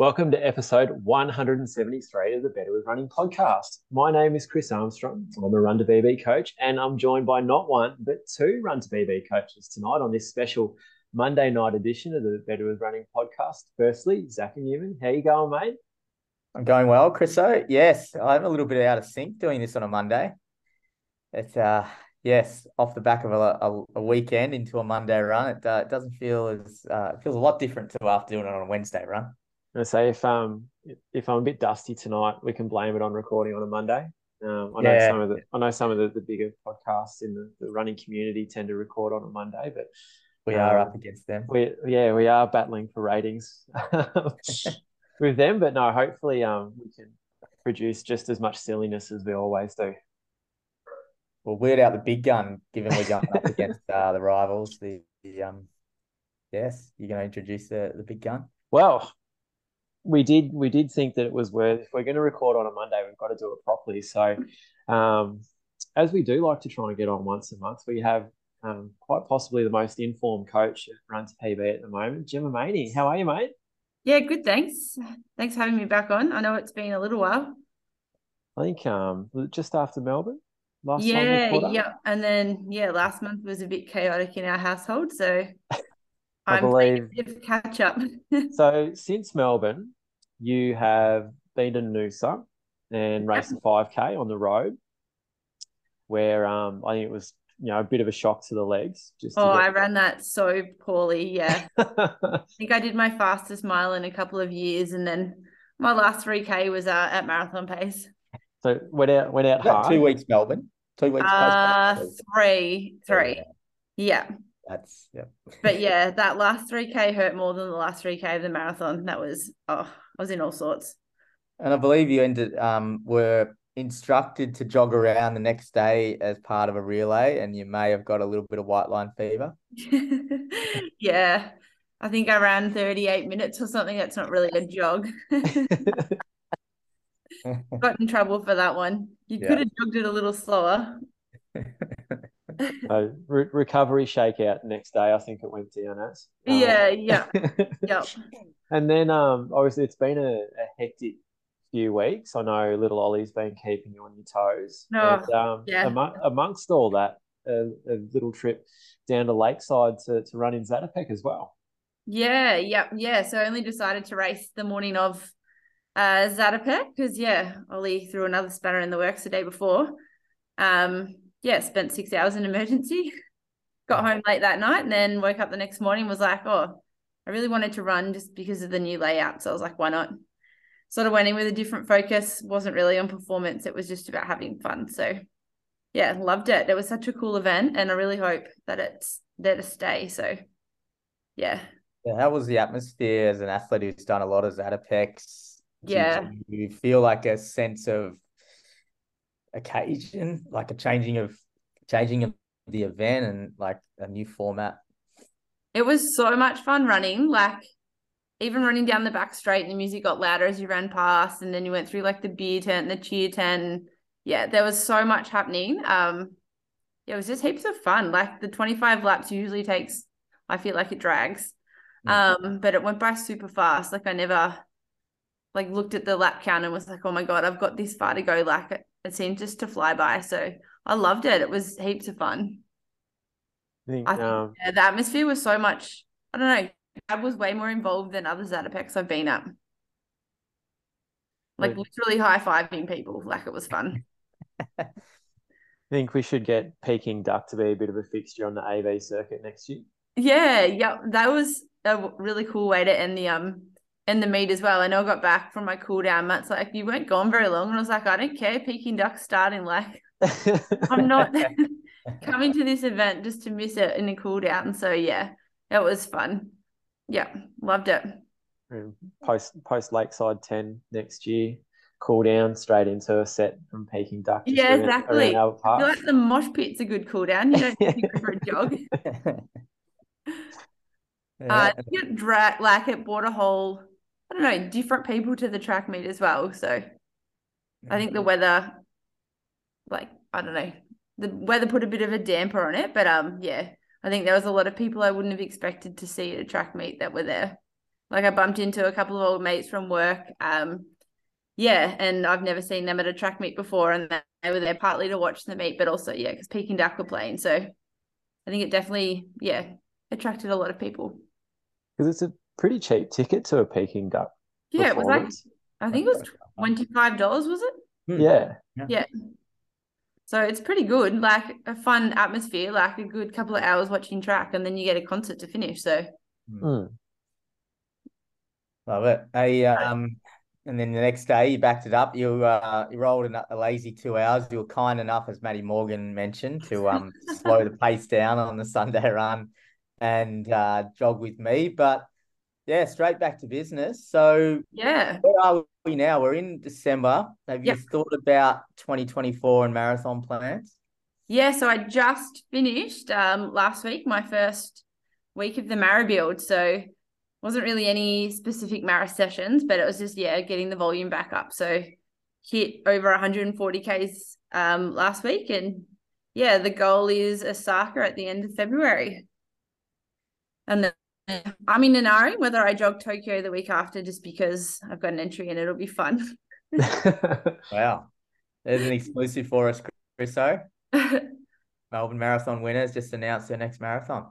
Welcome to episode 173 of the Better with Running podcast. My name is Chris Armstrong. I'm a Run2PB coach, and I'm joined by not one, but two Run2PB coaches tonight on this special Monday night edition of the Better with Running podcast. Firstly, Zach and Newman, how you going, mate? I'm going well, Chris. So yes, I'm a little bit out of sync doing this on a Monday. It's uh yes, off the back of a, a, weekend into a Monday run. It, uh, it doesn't feel as uh, it feels a lot different to after doing it on a Wednesday run. I say if um if I'm a bit dusty tonight, we can blame it on recording on a Monday. Um, I know yeah. some of the I know some of the, the bigger podcasts in the, the running community tend to record on a Monday, but we um, are up against them. We yeah, we are battling for ratings with them, but no, hopefully um we can produce just as much silliness as we always do. Well, weird out the big gun, given we're going up against uh, the rivals. The, the um, yes, you're going to introduce the the big gun. Well, we did we did think that it was worth if we're going to record on a Monday, we've got to do it properly. So, um, as we do like to try and get on once a month, we have um, quite possibly the most informed coach at Run2PB at the moment, Gemma Maini. How are you, mate? Yeah, good. Thanks. Thanks for having me back on. I know it's been a little while. I think um, just after Melbourne. Last yeah, yeah, and then yeah, last month was a bit chaotic in our household, so I'm believe to catch up. so since Melbourne, you have been to Noosa and raced a 5K on the road, where um, I think it was you know a bit of a shock to the legs. Just oh, get... I ran that so poorly. Yeah, I think I did my fastest mile in a couple of years, and then my last 3K was uh, at marathon pace. So went out went out hard. Two weeks Melbourne. Two weeks. Uh, three, three. Yeah. That's yeah. but yeah, that last 3K hurt more than the last 3K of the marathon. That was oh, I was in all sorts. And I believe you ended um were instructed to jog around the next day as part of a relay, and you may have got a little bit of white line fever. yeah. I think I ran 38 minutes or something. That's not really a jog. got in trouble for that one. You yeah. could have jogged it a little slower. uh, re- recovery shakeout next day. I think it went down as. Um, yeah, yeah, yeah. And then, um, obviously, it's been a, a, hectic few weeks. I know little Ollie's been keeping you on your toes. No, and, um, yeah. Among, amongst all that, a, a, little trip down to Lakeside to, to run in Zatopek as well. Yeah, yeah, yeah. So I only decided to race the morning of uh, Zatopek because yeah, Ollie threw another spanner in the works the day before. Um, yeah, spent six hours in emergency, got home late that night, and then woke up the next morning was like, oh, I really wanted to run just because of the new layout. So I was like, why not? Sort of went in with a different focus, wasn't really on performance. It was just about having fun. So yeah, loved it. It was such a cool event, and I really hope that it's there to stay. So yeah. Yeah, how was the atmosphere as an athlete who's done a lot of Zatopeks? yeah you feel like a sense of occasion like a changing of changing of the event and like a new format. It was so much fun running like even running down the back straight and the music got louder as you ran past and then you went through like the beer tent the cheer tent. Yeah there was so much happening. Um yeah, it was just heaps of fun. Like the 25 laps usually takes i feel like it drags. Mm. um but it went by super fast. Like i never like looked at the lap count and was like, oh my God, I've got this far to go. Like it, seemed just to fly by. So I loved it. It was heaps of fun. I think, I think um, yeah, the atmosphere was so much, I don't know, I was way more involved than other Zatopeks I've been at. Like literally high fiving people. Like it was fun. I think we should get Peking Duck to be a bit of a fixture on the AV circuit next year. Yeah, yeah. That was a really cool way to end the um and the meet as well. I know I got back from my cool down. Matt's like, you weren't gone very long. And I was like, I don't care. Peking duck starting. Like, I'm not coming to this event just to miss it in a cool down. And so, yeah, it was fun. Yeah, loved it. Post post Lakeside 10 next year. Cool down straight into a set from Peking Duck. Yeah, exactly. I feel like the mosh pit's a good cool down. You don't need to go for a jog. Yeah. Uh, it dra- like it brought a whole don't know, different people to the track meet as well. So I think the weather, like, I don't know, the weather put a bit of a damper on it. But um, yeah, I think there was a lot of people I wouldn't have expected to see at a track meet that were there. Like I bumped into a couple of old mates from work. Um, yeah, and I've never seen them at a track meet before, and they were there partly to watch the meet, but also yeah, because Peking Duck were playing. So I think it definitely yeah attracted a lot of people. Because it's a pretty cheap ticket to a Peking Duck. Yeah, it was like I think it was twenty five dollars, was it? Hmm. Yeah. Yeah. So it's pretty good, like a fun atmosphere, like a good couple of hours watching track, and then you get a concert to finish. So, mm. love it. I um, and then the next day you backed it up. You uh, you rolled a, a lazy two hours. You were kind enough, as Maddie Morgan mentioned, to um slow the pace down on the Sunday run and uh, jog with me. But yeah, straight back to business. So yeah, where are we now? We're in December. Have yep. you thought about 2024 and marathon plans? Yeah, so I just finished um, last week my first week of the Mara build. So wasn't really any specific Mara sessions, but it was just yeah getting the volume back up. So hit over 140 k's um, last week, and yeah, the goal is Osaka at the end of February. And then I'm in Inari, whether I jog Tokyo the week after, just because I've got an entry and it'll be fun. wow. There's an exclusive for us, Chriso. Melbourne Marathon winners just announced their next marathon.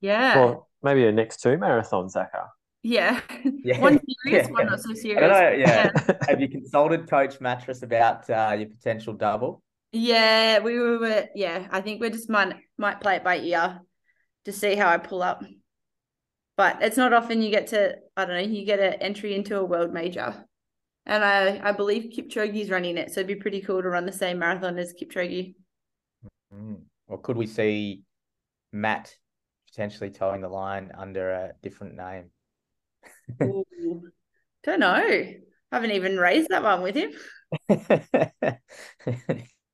Yeah. Well, maybe the next two marathons, Zacca. Yeah. yeah. One serious, yeah. one not so serious. Know, yeah. yeah. Have you consulted Coach Mattress about uh, your potential double? Yeah, we were. Yeah, I think we just might might play it by ear to see how I pull up but it's not often you get to I don't know you get an entry into a world major, and I I believe Kipchoge's running it, so it'd be pretty cool to run the same marathon as Kipchoge. Mm. Or could we see Matt potentially towing the line under a different name? Ooh, don't know. Haven't even raised that one with him.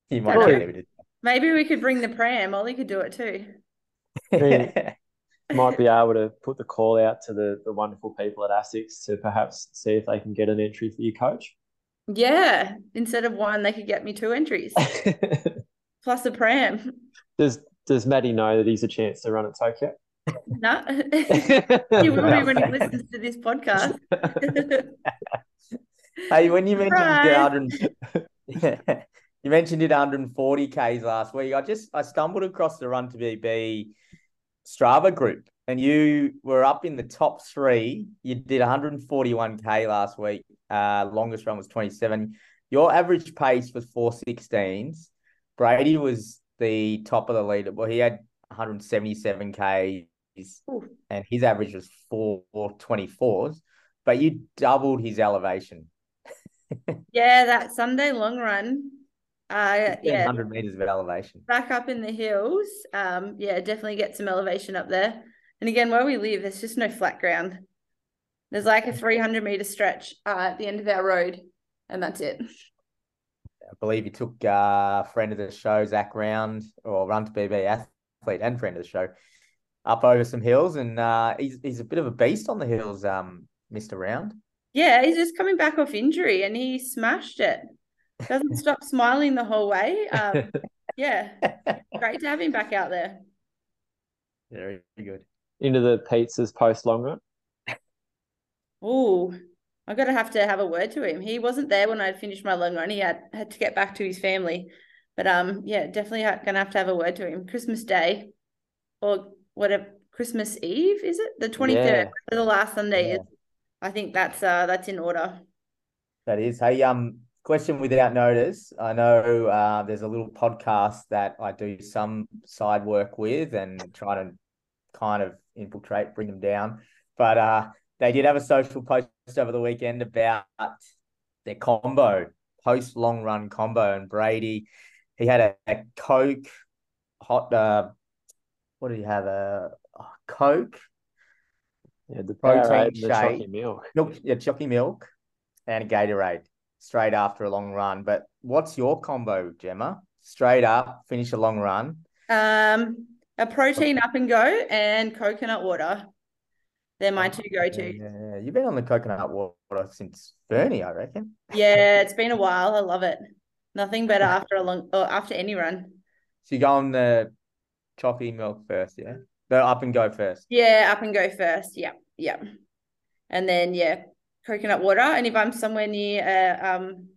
he might Maybe we could bring the pram. Ollie could do it too might be able to put the call out to the, the wonderful people at ASICS to perhaps see if they can get an entry for your coach. Yeah, instead of one, they could get me two entries plus a pram. Does Does Maddie know that he's a chance to run at Tokyo? No, he will be when he listens to this podcast. hey, when you mentioned right. yeah, you mentioned it 140 k's last week. I just I stumbled across the Run2PB Strava group, and you were up in the top three. You did 141k last week. Uh, longest run was 27. Your average pace was 416s. Brady was the top of the leader. Well, he had 177k, and his average was 424s. But you doubled his elevation. yeah, that Sunday long run uh, yeah, 100 meters of elevation. Back up in the hills. Um, yeah, definitely get some elevation up there. And again, where we live, there's just no flat ground. There's like a 300 meter stretch uh, at the end of our road, and that's it. I believe you took uh, friend of the show, Zach Round, or Run2PB athlete and friend of the show, up over some hills, and uh, he's he's a bit of a beast on the hills, um, Mister Round. Yeah, he's just coming back off injury, and he smashed it doesn't stop smiling the whole way. Um, yeah, great to have him back out there. Very good. Into the pizzas post long run. Oh, I'm gonna have to have a word to him. He wasn't there when I'd finished my long run. He had had to get back to his family, but um, yeah, definitely gonna have to have a word to him. Christmas Day, or whatever. Christmas Eve is it? The twenty third, yeah. the last Sunday. Yeah. I think that's uh that's in order. That is. Hey, um, question without notice. I know uh, there's a little podcast that I do some side work with and try to kind of infiltrate, bring them down. But uh, they did have a social post over the weekend about their combo, post long run combo. And Brady, he had a, a Coke, hot, uh, what did he have? A, a Coke. Yeah, the protein shake, milk, yeah, chalky milk, and a Gatorade straight after a long run. But what's your combo, Gemma? Straight up, finish a long run. Um, a protein up and go and coconut water. They're my two go to. Yeah, you've been on the coconut water since Bernie, I reckon. Yeah, it's been a while. I love it. Nothing better after a long or after any run. So you go on the choppy milk first, yeah? The up and go first. Yeah, up and go first. Yeah, yeah. and then yeah, coconut water. And if I'm somewhere near a um,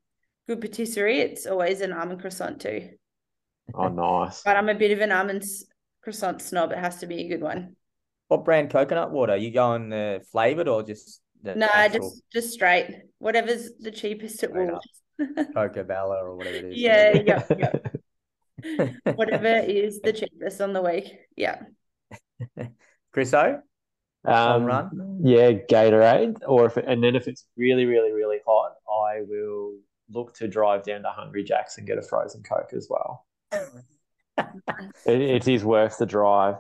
good patisserie, it's always an almond croissant too. Oh, nice. But I'm a bit of an almond croissant snob. It has to be a good one. What brand coconut water? You going the flavored or just no? Just just straight. Whatever's the cheapest at Woolworths. Cocobella or whatever it is. Yeah, yeah, yeah. whatever is the cheapest on the week. Yeah. Chriso? Um, run? Yeah, Gatorade. Or if it, and then if it's really, really, really hot, I will look to drive down to Hungry Jack's and get a frozen Coke as well. it, it is worth the drive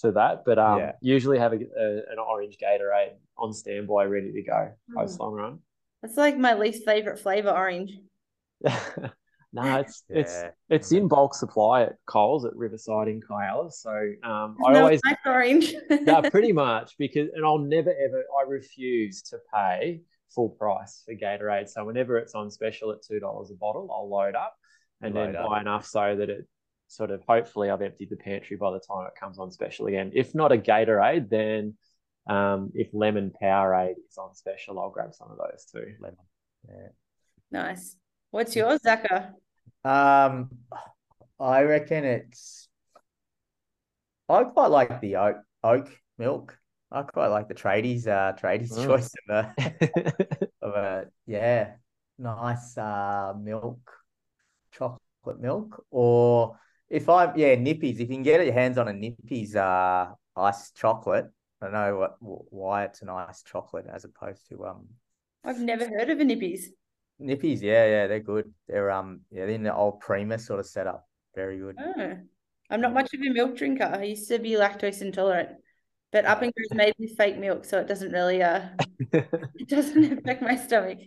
for that, but um, yeah. usually have a, a, an orange Gatorade on standby, ready to go post long run. That's like my least favorite flavor, orange. no, it's yeah. it's it's in bulk supply at Coles at Riverside in Kialla. So um, I no, always like orange. no, pretty much because, and I'll never ever. I refuse to pay full price for Gatorade. So whenever it's on special at two dollars a bottle, I'll load up and load then up. buy enough so that it sort of hopefully I've emptied the pantry by the time it comes on special again. If not a Gatorade, then um, if lemon Powerade is on special, I'll grab some of those too. Lemon. Yeah. Nice. What's yours, Zacca? Um, I reckon it's. I quite like the oat oat milk. I quite like the tradies uh tradies mm. choice of a of a yeah nice uh milk chocolate milk or if I yeah nippies if you can get your hands on a nippies uh iced chocolate I don't know what why it's an iced chocolate as opposed to um I've never heard of a nippies nippies yeah yeah they're good they're um yeah they're in the old Prima sort of setup very good oh. I'm not much of a milk drinker I used to be lactose intolerant but up and goes made with fake milk, so it doesn't really uh it doesn't affect my stomach.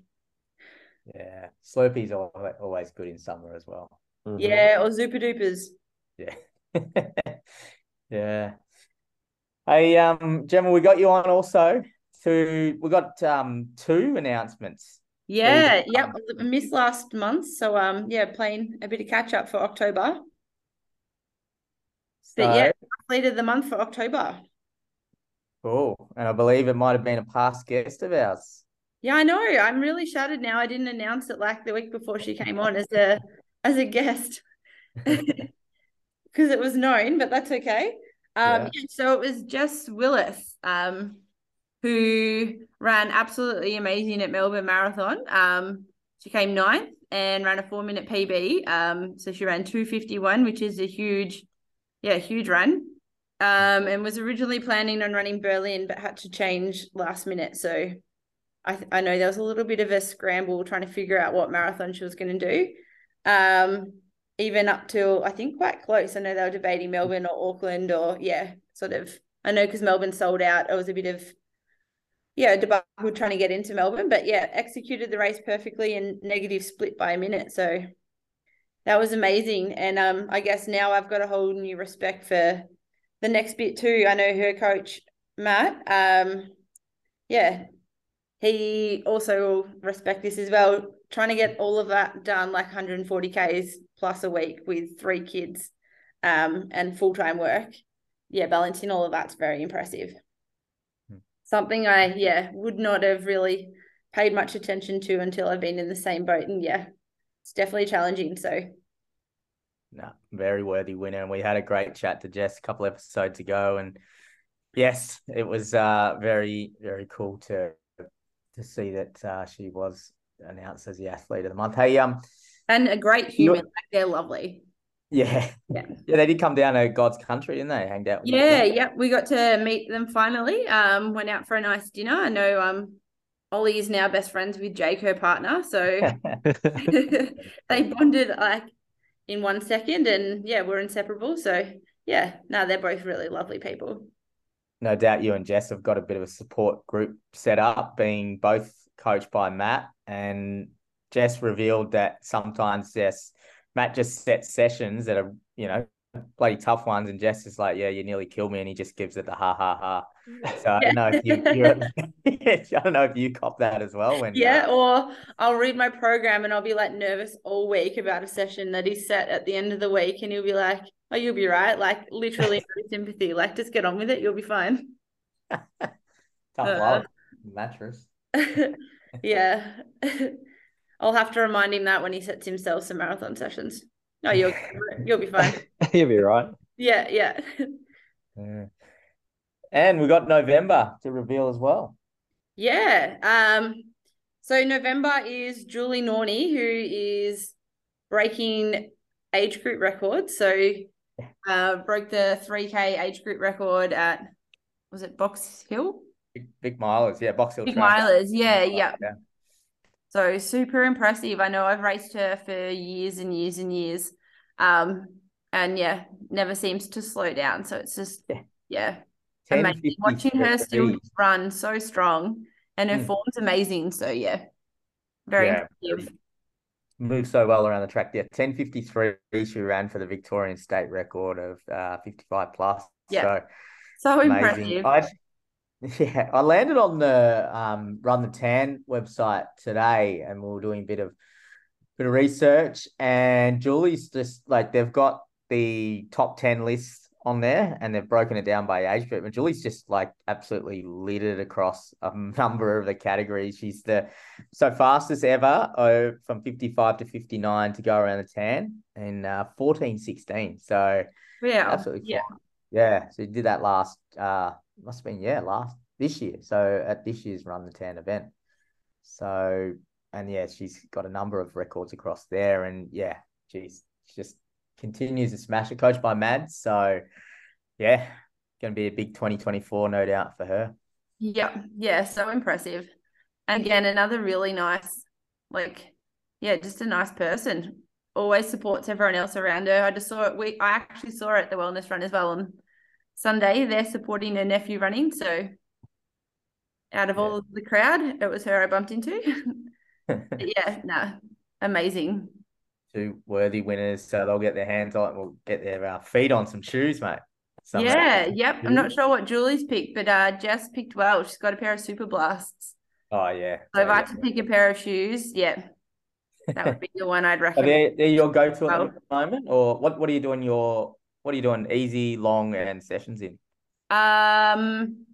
Yeah, Slurpees are always good in summer as well. Mm-hmm. Yeah, or Zooper Doopers. Yeah, yeah. Hey, um, Gemma, we got you on also to we got um two announcements. Yeah, yep. I missed last month, so um, yeah, playing a bit of catch up for October. So, but yeah, athlete of the month for October. Cool. And I believe it might have been a past guest of ours. Yeah, I know. I'm really shattered now. I didn't announce it like the week before she came on as a as a guest because it was known, but that's okay. Um, yeah. so it was Jess Willis, um, who ran absolutely amazing at Melbourne Marathon. Um, she came ninth and ran a four minute PB. Um, so she ran 251, which is a huge, yeah, huge run um, and was originally planning on running Berlin, but had to change last minute. So I, I know there was a little bit of a scramble trying to figure out what marathon she was going to do. Um, even up till I think quite close. I know they were debating Melbourne or Auckland or yeah, sort of. I know because Melbourne sold out. It was a bit of yeah, debacle trying to get into Melbourne, but yeah, executed the race perfectly and negative split by a minute. So that was amazing. And um, I guess now I've got a whole new respect for the next bit too, I know her coach Matt. Um, yeah, he also will respect this as well. Trying to get all of that done, like 140 k's plus a week with three kids, um, and full time work. Yeah, balancing all of that's very impressive. Something I yeah would not have really paid much attention to until I've been in the same boat, and yeah, it's definitely challenging. So no, very worthy winner. And we had a great chat to Jess a couple episodes ago. And yes, it was uh, very, very cool to to see that uh, she was announced as the athlete of the month. Hey, um, and a great human. Like they're lovely. Yeah. Yeah. Yeah, they did come down to God's country, didn't they? Hanged out. yeah, yeah. We got to meet them finally. Um, went out for a nice dinner. I know um Ollie is now best friends with Jake, her partner. So they bonded like in one second and yeah we're inseparable so yeah no they're both really lovely people no doubt you and jess have got a bit of a support group set up being both coached by matt and jess revealed that sometimes yes matt just sets sessions that are you know bloody tough ones and jess is like yeah you nearly killed me and he just gives it the ha ha ha so I don't know if you, you're, I don't know if you cop that as well. When yeah, uh, or I'll read my program and I'll be like nervous all week about a session that he set at the end of the week, and he'll be like, "Oh, you'll be right." Like literally sympathy. Like just get on with it. You'll be fine. Tough uh, love. mattress. yeah. I'll have to remind him that when he sets himself some marathon sessions. No, you'll you'll be fine. You'll be right. Yeah, yeah. Yeah. And we got November to reveal as well. Yeah. Um, so November is Julie Norney, who is breaking age group records. So uh broke the 3K age group record at was it Box Hill? Big, big milers, yeah, Box Hill Big track. milers, yeah, yeah. yeah. So super impressive. I know I've raced her for years and years and years. Um, and yeah, never seems to slow down. So it's just Yeah. yeah, amazing. Watching her still 10:53. run so strong and her Mm. form's amazing. So yeah, very Yeah, impressive. Moved so well around the track. Yeah, ten fifty three. She ran for the Victorian state record of uh, fifty five plus. Yeah. So So amazing. impressive. I, yeah, I landed on the um, Run the Tan website today, and we were doing a bit of bit of research. And Julie's just like they've got the top ten list on there, and they've broken it down by age group. And Julie's just like absolutely littered across a number of the categories. She's the so fastest ever oh, from fifty five to fifty nine to go around the tan in uh, fourteen sixteen. So yeah, absolutely yeah. fine. Yeah, so did that last uh must have been yeah, last this year. So at this year's run the tan event. So and yeah, she's got a number of records across there and yeah, she's she just continues to smash it, coached by Mad. So yeah, gonna be a big 2024, no doubt for her. Yeah, yeah, so impressive. Again, another really nice, like, yeah, just a nice person. Always supports everyone else around her. I just saw it. We I actually saw it at the wellness run as well on Sunday. They're supporting her nephew running. So out of Yeah. all of the crowd, it was her I bumped into. Yeah, no, amazing. Two worthy winners, so they'll get their hands on. We'll get their uh, feet on some shoes, mate. Some- yeah, yep. I'm not sure what Julie's picked, but uh Jess picked well. She's got a pair of super blasts. Oh yeah. So if I yeah. had to pick a pair of shoes, yeah, that would be the one I'd Are recommend. they they're your go-to Well- at the moment, or what? What are you doing? Your what are you doing? Easy, long, and sessions in. Um,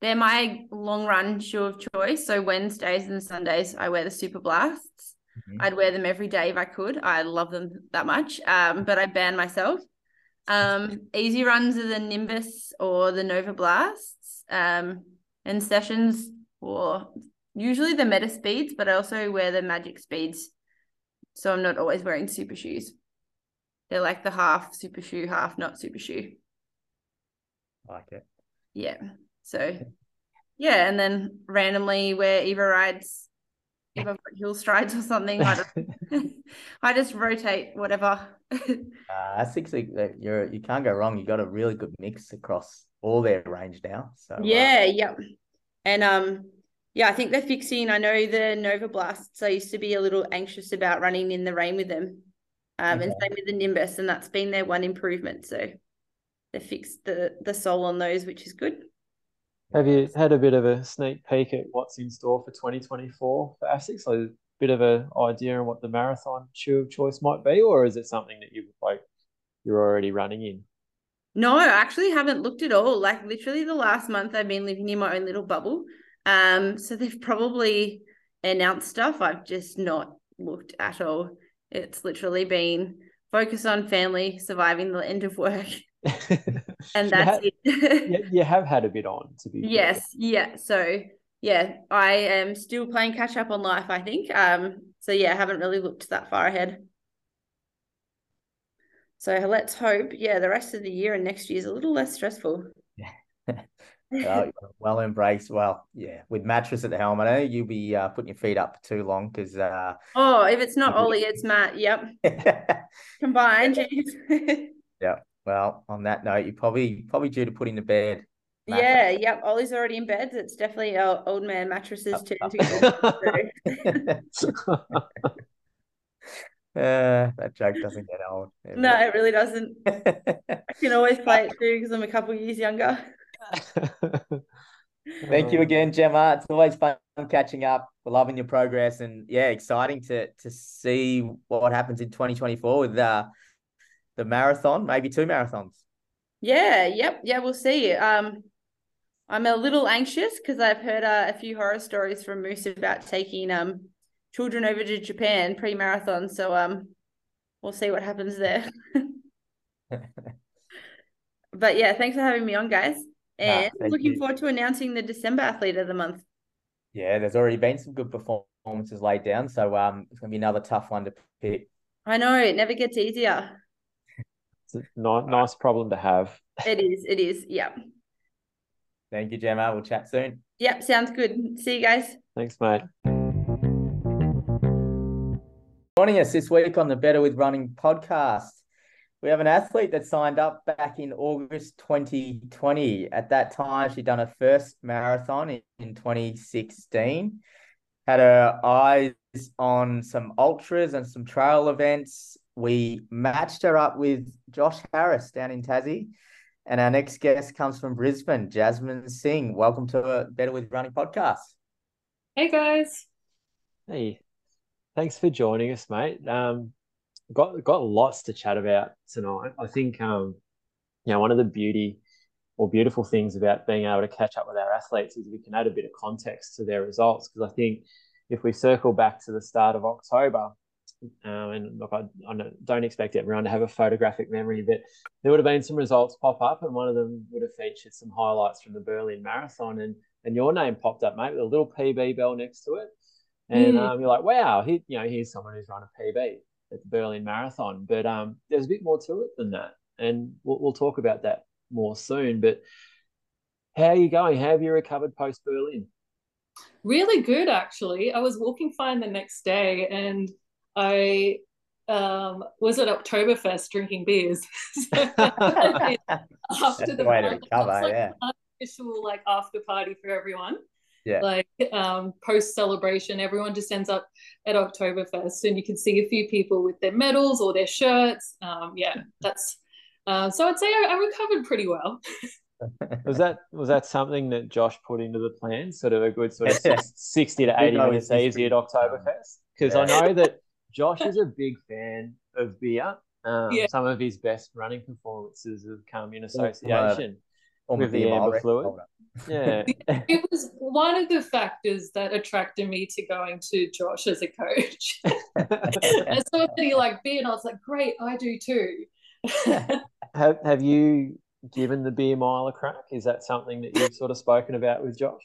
they're my long run shoe of choice. So Wednesdays and Sundays, I wear the Super Blasts. Mhm. I'd wear them every day if I could. I love them that much. Um, but I ban myself. Um, easy runs are the Nimbus or the Nova Blasts. Um, and sessions or usually the Meta Speeds, but I also wear the Magic Speeds. So I'm not always wearing super shoes. They're like the half super shoe, half not super shoe. Like it. Yeah. So yeah, and then randomly where EvoRides, I've hill strides or something, I just I just rotate whatever. Uh, I think you're you can't go wrong. You got a really good mix across all their range now. So uh, yeah, yep. And um yeah, I think they're fixing. I know the Nova Blasts. I used to be a little anxious about running in the rain with them. Um, and same with the Nimbus, and that's been their one improvement. So they fixed the the sole on those, which is good. Have you had a bit of a sneak peek at what's in store for 2024 for ASICS? So a bit of an idea on what the marathon shoe of choice might be, or is it something that you like you're already running in? No, I actually haven't looked at all. Like literally the last month I've been living in my own little bubble. Um, so they've probably announced stuff. I've just not looked at all. It's literally been focus on family, surviving the end of work, and You that's ha- it. you, you have had a bit on to be fair. yes, yeah. So yeah, I am still playing catch up on life, I think. Um, so yeah, I haven't really looked that far ahead. So let's hope, yeah, the rest of the year and next year is a little less stressful. well, well embraced. Well, yeah, with mattress at the helmet, eh, you'll be uh, putting your feet up too long because uh, Oh, if it's not Ollie, it's Matt. Yep. Combined. Yeah well, on that note, you're probably probably due to put in the bed. Matt. yeah, yep. Ollie's already in bed. It's definitely our old man mattresses turn to go. Uh, that joke doesn't get old. no, it really doesn't. I can always play it too because I'm a couple years younger. Thank you again, Gemma. It's always fun catching up. We're loving your progress, and yeah, exciting to to see what happens in 2024 with uh, the marathon, maybe two marathons. Yeah, yep, yeah, we'll see. Um, I'm a little anxious because I've heard uh, a few horror stories from Moose about taking um children over to Japan pre-marathon. So um, we'll see what happens there. but yeah, thanks for having me on, guys. And Nah, looking you. forward to announcing the December athlete of the month. Yeah, there's already been some good performances laid down, so um, it's gonna be another tough one to pick. I know it never gets easier. It's a ni- nice problem to have. It is. It is. Yeah. Thank you, Gemma. We'll chat soon. Yep. Sounds good. See you guys. Thanks, mate. Joining us this week on the Better with Running podcast, we have an athlete that signed up back in August 2020. At that time, she'd done her first marathon in, in 2016, had her eyes on some ultras and some trail events. We matched her up with Josh Harris down in Tassie. And our next guest comes from Brisbane, Jasmin Singh. Welcome to a Better with Running podcast. Hey guys. Hey, thanks for joining us, mate. Um, got got lots to chat about tonight. I think um, you know, one of the beauty or beautiful things about being able to catch up with our athletes is we can add a bit of context to their results. Because I think if we circle back to the start of October, um, and look, I, I don't- expect everyone to have a photographic memory, but there would have been some results pop up, and one of them would have featured some highlights from the Berlin Marathon, and and your name popped up, mate, with a little PB bell next to it. And Mm. um, you're like, wow, he, you know, here's someone who's run a PB at the Berlin Marathon. But um, there's a bit more to it than that, and we'll, we'll talk about that more soon. But how are you going? How have you recovered post Berlin? Really good actually. I was walking fine the next day and I um was at Oktoberfest drinking beers. So after That's the the way to recover, it's like yeah. an unofficial like after party for everyone. Yeah. Like um post celebration, everyone just ends up at Oktoberfest and you can see a few people with their medals or their shirts. Um yeah, that's uh, so I'd say I, I recovered pretty well. Was that was that something that Josh put into the plan? Sort of a good sort of six- sixty to eighty know minutes easy at history. Oktoberfest? Because I know that Josh is a big fan of beer. Um, Yeah. Some of his best running performances have come in association. Former With the BMI amber fluid. Yeah, it was one of the factors that attracted me to going to Josh as a coach. I saw that he liked beer, and I was like, "Great, I do too." have have you given the beer mile a crack? Is that something that you've sort of spoken about with Josh?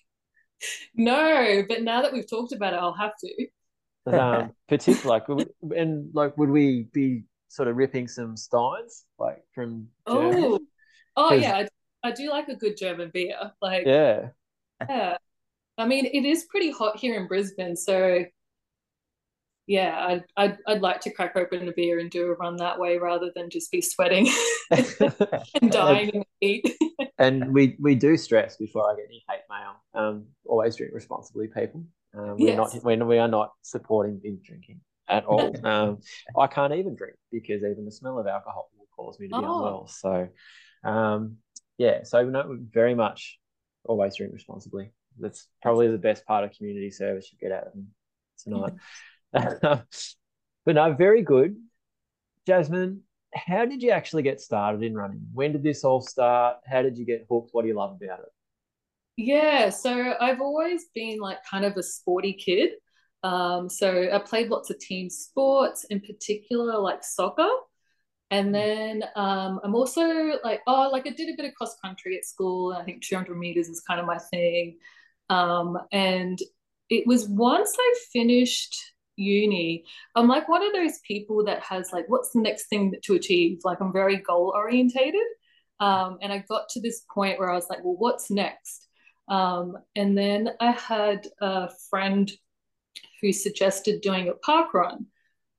no, but now that we've talked about it, I'll have to. um, particular like and like would we be sort of ripping some steins like from Germany? Oh, oh 'Cause- yeah, I, do like a good German beer. Like, yeah yeah. I mean, it is pretty hot here in Brisbane, so yeah, I'd, I'd I'd like to crack open a beer and do a run that way rather than just be sweating and dying in the heat. and we we do stress before I get any hate mail um always drink responsibly people um, we're not Yes. when we are not supporting binge drinking at all um I can't even drink because even the smell of alcohol will cause me to be Oh. unwell so um yeah so no very much always drink responsibly. That's probably the best part of community service you get out of them tonight. But no very good. Jasmin how did you actually get started in running? When did this all start? How did you get hooked? What do you love about it? Yeah, so I've always been like kind of a sporty kid. Um, so I played lots of team sports, in particular like soccer. And then um, I'm also like, oh, like I did a bit of cross country at school. I think 200 meters is kind of my thing. Um, and it was once I finished uni, I'm like one of those people that has like, what's the next thing to achieve? Like I'm very goal orientated. Um, and I got to this point where I was like, well, what's next? Um, and then I had a friend who suggested doing a park run.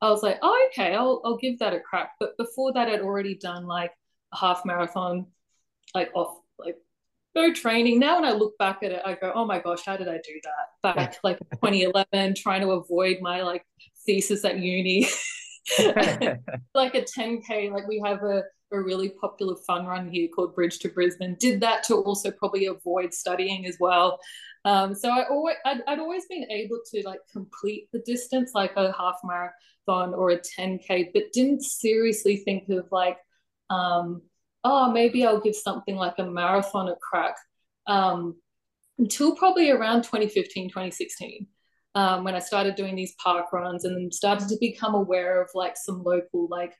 I was like, oh, okay, I'll, I'll give that a crack. But before that, I'd already done like a half marathon, like off, like no training. Now, when I look back at it, I go, oh my gosh, how did I do that? Back like 2011, trying to avoid my like thesis at uni. like a 10K, like we have a, a really popular fun run here called Bridge to Brisbane. Did that to also probably avoid studying as well. Um, so I always I'd, I'd always been able to like complete the distance, like a half marathon or a 10K, but didn't seriously think of like, um, oh, maybe I'll give something like a marathon a crack. um, until probably around 2015, 2016. Um, when I started doing these park runs and started to become aware of like some local like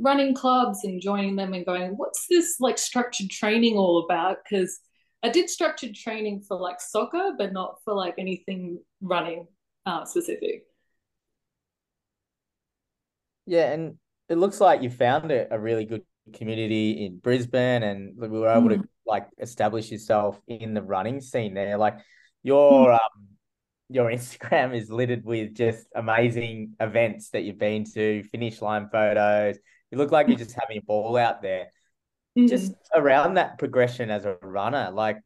running clubs and joining them and going, what's this like structured training all about? Because I did structured training for like soccer, but not for like anything running uh, specific. Yeah, and it looks like you found a, a really good community in Brisbane, and we were able mm. to like establish yourself in the running scene there. Like your mm. um your Instagram is littered with just amazing events that you've been to, finish line photos. You look like you're just having a ball out there. Mm. Just around that progression as a runner, like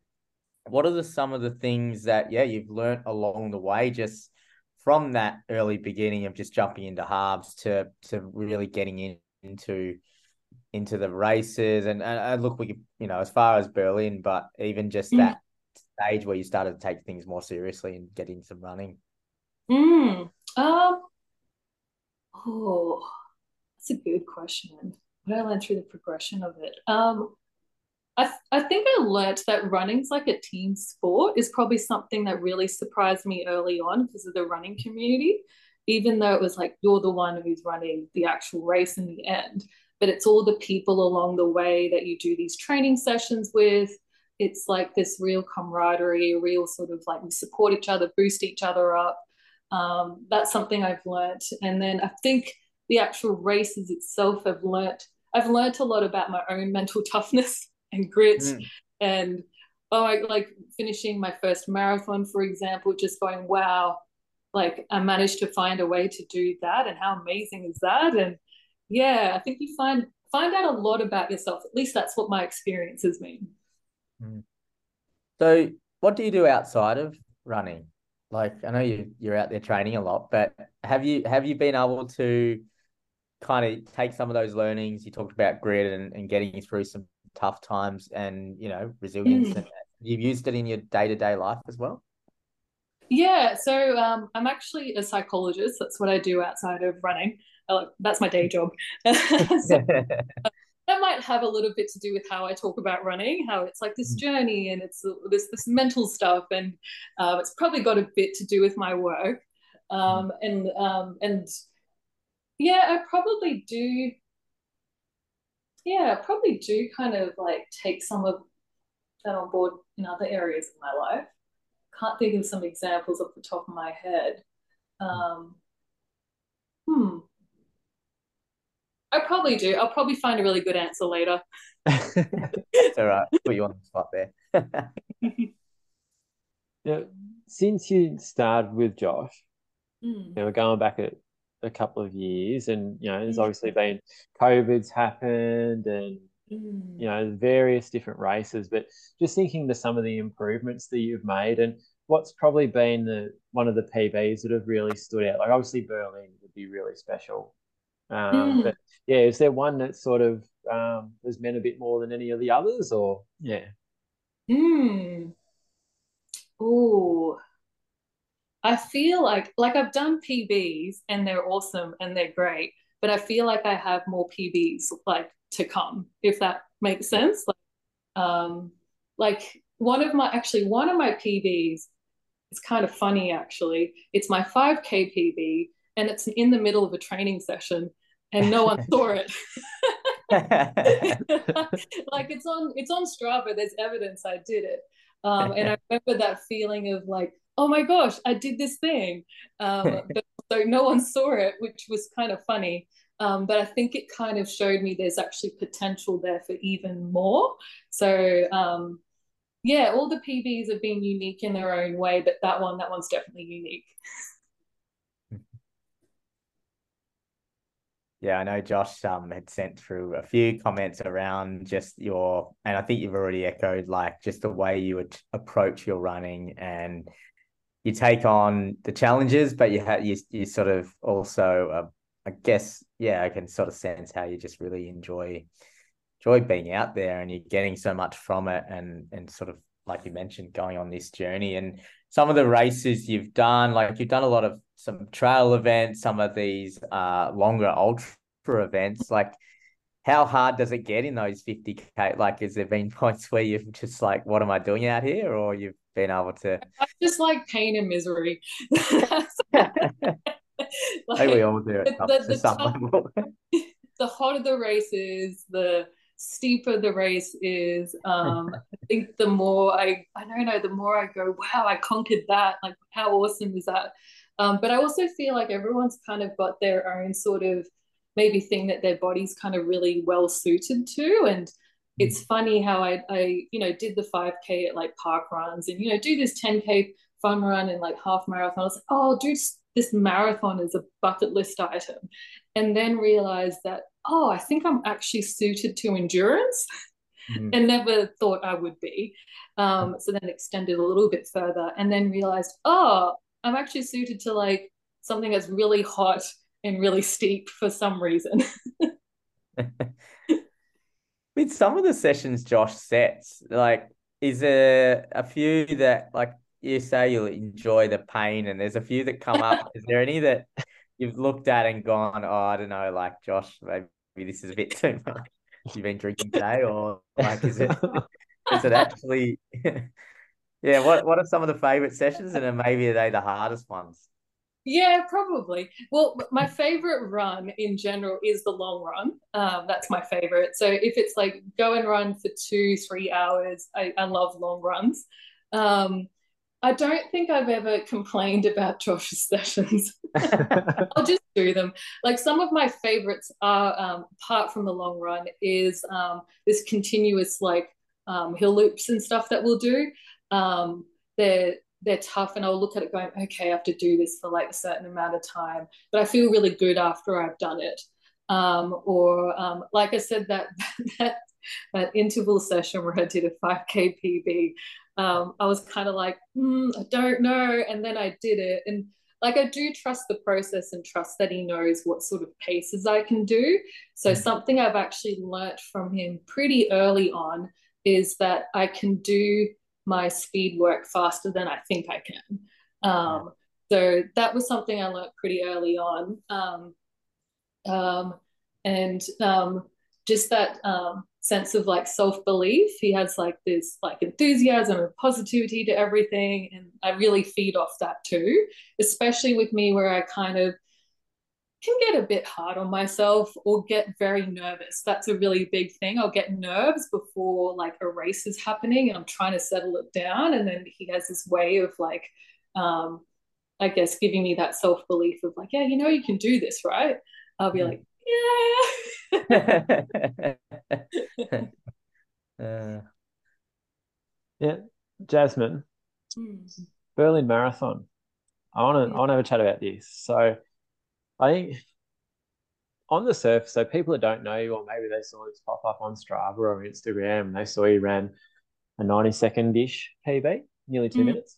what are the some of the things that yeah you've learned along the way just from that early beginning of just jumping into halves to to really getting in, into into the races and, and, and look we you know as far as Berlin but even just mm. that stage where you started to take things more seriously and getting some running mm. um oh that's a good question I learn through the progression of it um I, th- I think I learnt that running's like a team sport is probably something that really surprised me early on because of the running community, even though it was like you're the one who's running the actual race in the end. But it's all the people along the way that you do these training sessions with. It's like this real camaraderie, real sort of like we support each other, boost each other up. Um, that's something I've learnt. And then I think the actual races itself, I've learnt. I've learned a lot about my own mental toughness and grit mm. and oh I like finishing my first marathon for example just going wow like I managed to find a way to do that and how amazing is that and yeah I think you find find out a lot about yourself at least that's what my experience has been mm. so what do you do outside of running like I know you you're out there training a lot but have you have you been able to kind of take some of those learnings you talked about grit and, and getting through some tough times and you know resilience mm. and you've used it in your day-to-day life as well yeah so um, i'm actually a psychologist that's what i do outside of running uh, that's my day job so, that might have a little bit to do with how i talk about running how it's like this mm. journey and it's this this mental stuff and uh, it's probably got a bit to do with my work um, mm. and um, and yeah i probably do yeah, I probably do kind of like take some of that on board in other areas of my life. Can't think of some examples off the top of my head. Um, hmm. I probably do. I'll probably find a really good answer later. it's all right. Put you on the spot there. now, since you started with Josh, mm. you know, going back at a couple of years, and you know, there's mm. obviously been COVID's happened, and mm. you know, various different races. But just thinking to some of the improvements that you've made, and what's probably been the one of the PBs that have really stood out. Like obviously Berlin would be really special, um, mm. but yeah, is there one that sort of um, has meant a bit more than any of the others, or yeah? Hmm. Oh, I feel like like I've done PBs and they're awesome and they're great, but I feel like I have more PBs like to come, if that makes sense. Like, um, like one of my actually one of my PBs it's kind of funny actually. It's my 5k PB and it's in the middle of a training session and no one saw it. like it's on it's on Strava. There's evidence I did it. Um, and I remember that feeling of like, oh my gosh, I did this thing. Um, but so no one saw it, which was kind of funny. Um, but I think it kind of showed me there's actually potential there for even more. So um, yeah, all the PBs have been unique in their own way, but that one, that one's definitely unique. Yeah, I know Josh um had sent through a few comments around just your, and I think you've already echoed like just the way you would approach your running and you take on the challenges, but you have you you sort of also, uh, I guess, yeah, I can sort of sense how you just really enjoy enjoy being out there and you're getting so much from it, and and sort of like you mentioned, going on this journey and some of the races you've done, like you've done a lot of some trail events, some of these uh longer ultra events, like how hard does it get in those 50k? Like, has there been points where you've just like, what am I doing out here? Or you've been able to I just like pain and misery. like, we all do it the- the- to the some top- level. the hotter the race is, the steeper the race is. Um, I think the more I, I don't know, the more I go, wow, I conquered that. Like, how awesome is that? Um, but I also feel like everyone's kind of got their own sort of maybe thing that their body's kind of really well suited to. And it's funny how I, I, you know, did the 5K at like park runs and, you know, do this 10K fun run and like half marathon. I was like, oh, I'll do this marathon as a bucket list item. And then realized that, oh, I think I'm actually suited to endurance Mhm. and never thought I would be. Um, so then extended a little bit further and then realized, oh, I'm actually suited to like something that's really hot and really steep for some reason. With some of the sessions Josh sets, like, is there a few that, like, you say you'll enjoy the pain, and there's a few that come up. Is there any that you've looked at and gone, oh, I don't know, like, Josh, maybe this is a bit too much. You've been drinking today, or like, is it, is it actually, yeah, what, what are some of the favorite sessions, and maybe are they the hardest ones? Yeah, probably. Well, my favorite run in general is the long run. Um, that's my favorite. So if it's like go and run for two, three hours, I, I love long runs. Um, I don't think I've ever complained about Josh's sessions. I'll just do them. Like some of my favorites are, um, apart from the long run, is um, this continuous like um, hill loops and stuff that we'll do. Um, they're they're tough, and I'll look at it going, okay, I have to do this for like a certain amount of time, but I feel really good after I've done it. Um, or um, like I said, that that that interval session where I did a 5k PB. Um, I was kind of like, mm, I don't know, and then I did it, and like I do trust the process and trust that he knows what sort of paces I can do. So something I've actually learnt from him pretty early on is that I can do my speed work faster than I think I can. Um, so that was something I learned pretty early on. Um, um, and um, just that um, sense of like self belief. He has like this like enthusiasm and positivity to everything, and I really feed off that too. Especially with me, where I kind of can get a bit hard on myself or get very nervous. That's a really big thing. I'll get nerves before like a race is happening, and I'm trying to settle it down. And then he has this way of like, um, I guess, giving me that self belief of like, yeah, you know, you can do this, right? I'll be like, yeah. Uh, yeah, Jasmin, Mm. Berlin Marathon. I want to I want to have a chat about this. So, I think on the surface, so people that don't know you, or maybe they saw this pop up on Strava or Instagram, and they saw you ran a 90 second ish PB, nearly two Mm. minutes.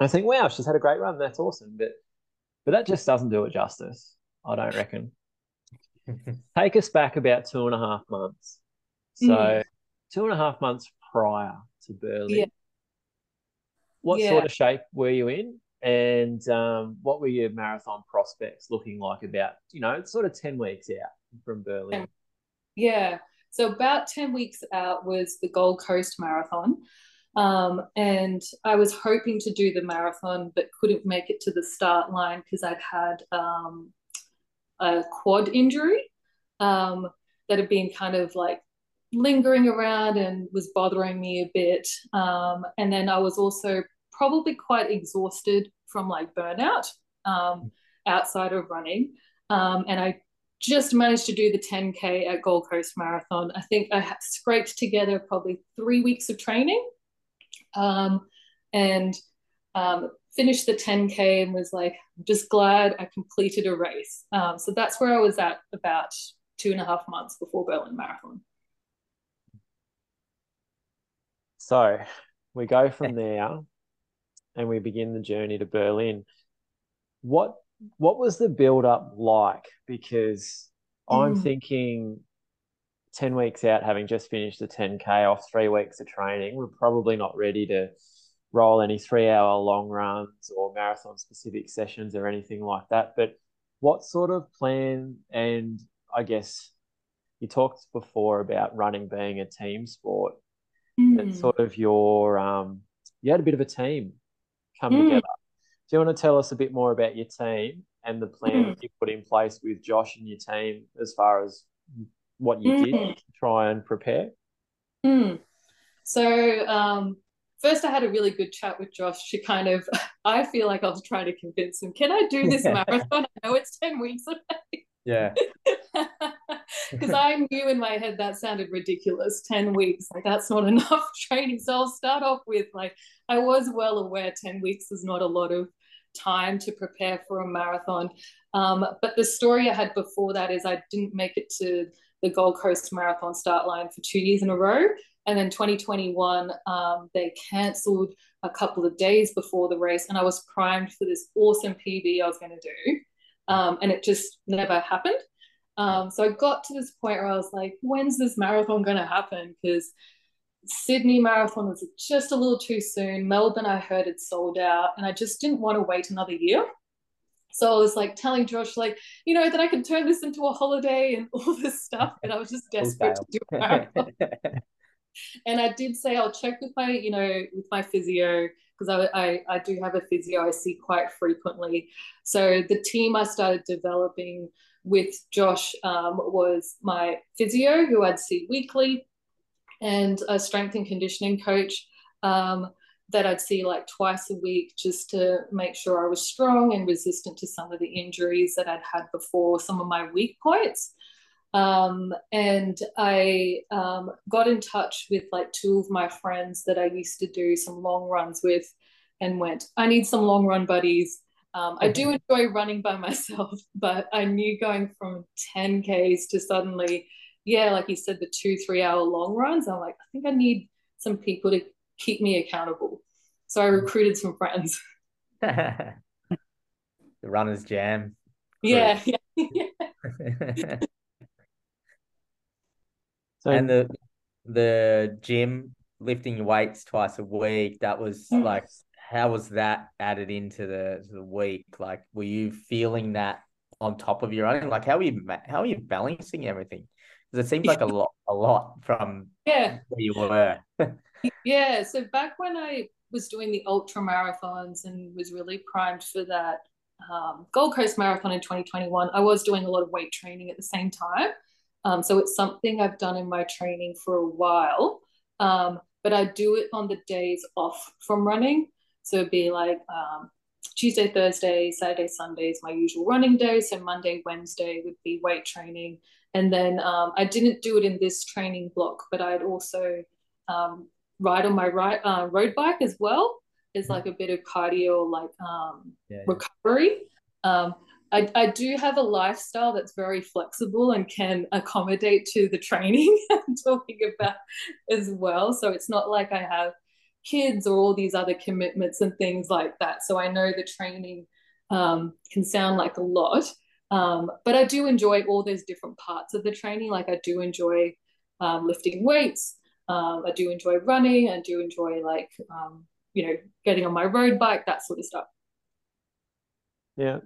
I think, wow, she's had a great run. That's awesome. But but that just doesn't do it justice, I don't reckon. Take us back about two and a half months. So Mm. two and a half months prior to Berlin. Yeah. What Yeah. sort of shape were you in? And um, what were your marathon prospects looking like about, you know, it's sort of 10 weeks out from Berlin? Yeah. So about 10 weeks out was the Gold Coast Marathon. Um, and I was hoping to do the marathon, but couldn't make it to the start line because I'd had um, a quad injury um, that had been kind of like lingering around and was bothering me a bit. Um, and then I was also probably quite exhausted from like burnout um, outside of running. Um, and I just managed to do the 10K at Gold Coast Marathon. I think I scraped together probably three weeks of training um, and um, finished the 10K and was like, I'm just glad I completed a race. Um, so that's where I was at about two and a half months before Berlin Marathon. So we go from there and we begin the journey to Berlin. What what was the build up like? Because I'm Mm. thinking 10 weeks out, having just finished the 10K off three weeks of training, we're probably not ready to roll any three hour long runs or marathon specific sessions or anything like that. But what sort of plan and I guess you talked before about running being a team sport. Mm. It's sort of your um, you had a bit of a team come Mm. together. Do you want to tell us a bit more about your team and the plan Mm. that you put in place with Josh and your team as far as what you did Mm. to try and prepare? Mm. So um, first, I had a really good chat with Josh. She kind of, I feel like I was trying to convince him, can I do this marathon? I know it's 10 weeks away. Yeah. because I knew in my head that sounded ridiculous. 10 weeks like that's not enough training. So I'll start off with like I was well aware 10 weeks is not a lot of time to prepare for a marathon. Um, but the story I had before that is I didn't make it to the Gold Coast Marathon start line for two years in a row. And then 2021 um, they cancelled a couple of days before the race and I was primed for this awesome PB I was going to do. Um, and it just never happened um, so I got to this point where I was like, when's this marathon going to happen? Because Sydney Marathon was just a little too soon. Melbourne, I heard it sold out, and I just didn't want to wait another year. So I was like telling Josh, like, you know, that I could turn this into a holiday and all this stuff. And I was just desperate to do a marathon. and I did say I'll check with my, you know, with my physio because I, I I do have a physio I see quite frequently. So the team I started developing with Josh um, was my physio, who I'd see weekly, and a strength and conditioning coach um, that I'd see like twice a week just to make sure I was strong and resistant to some of the injuries that I'd had before, some of my weak points. Um, and I um, got in touch with like two of my friends that I used to do some long runs with and went, I need some long run buddies. Um, I do enjoy running by myself, but I knew going from 10Ks to suddenly, yeah, like you said, the two, three hour long runs, I'm like, I think I need some people to keep me accountable. So I recruited some friends. the runner's jam. Yeah, yeah. So and the the gym lifting weights twice a week that was Mm. like how was that added into the to the week like were you feeling that on top of your own like how are you how are you balancing everything because it seems like a lot a lot from yeah. where you were Yeah, so back when I was doing the ultra marathons and was really primed for that um, Gold Coast Marathon in 2021, I was doing a lot of weight training at the same time. Um, so it's something I've done in my training for a while, um, but I do it on the days off from running. So it'd be like um, Tuesday, Thursday, Saturday, Sunday is my usual running day. So Monday, Wednesday would be weight training. And then um, I didn't do it in this training block, but I'd also um, ride on my right uh, road bike as well. It's like a bit of cardio, like um, yeah recovery. Um, I, I do have a lifestyle that's very flexible and can accommodate to the training I'm talking about as well. So it's not like I have kids or all these other commitments and things like that. So I know the training um, can sound like a lot, um, but I do enjoy all those different parts of the training. Like I do enjoy um, lifting weights. Um, I do enjoy running. I do enjoy like um, you know getting on my road bike, that sort of stuff. yeah,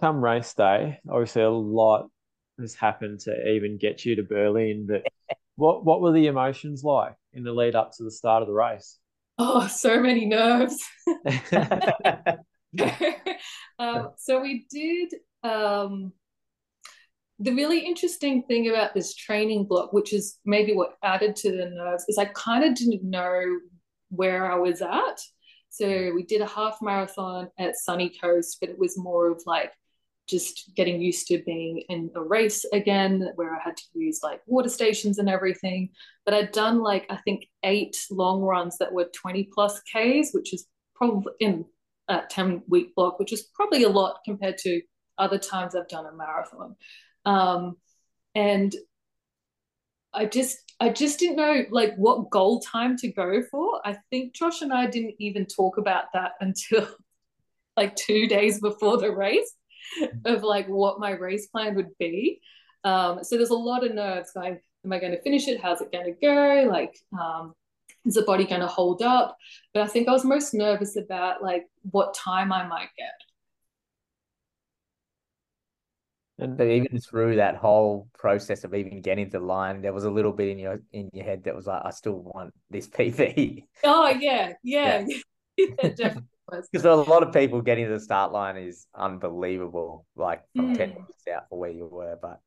come race day, obviously a lot has happened to even get you to Berlin. But what what were the emotions like in the lead up to the start of the race? Oh, so many nerves. um, so we did um, the really interesting thing about this training block, which is maybe what added to the nerves, is I kind of didn't know where I was at. So we did a half marathon at Sunny Coast, but it was more of like just getting used to being in a race again, where I had to use like water stations and everything. But I'd done like I think eight long runs that were 20 plus Ks, which is probably in a 10 week block, which is probably a lot compared to other times I've done a marathon. Um, and I just I just didn't know like what goal time to go for. I think Josh and I didn't even talk about that until like two days before the race of like what my race plan would be. Um, so there's a lot of nerves going, am I going to finish it? How's it going to go? Like, um, is the body going to hold up? But I think I was most nervous about like what time I might get. And but even through that whole process of even getting to the line, there was a little bit in your in your head that was like, I still want this PB. Oh yeah, yeah, yeah. definitely Because a lot of people getting to the start line is unbelievable, like from Mm. 10 minutes out for where you were. But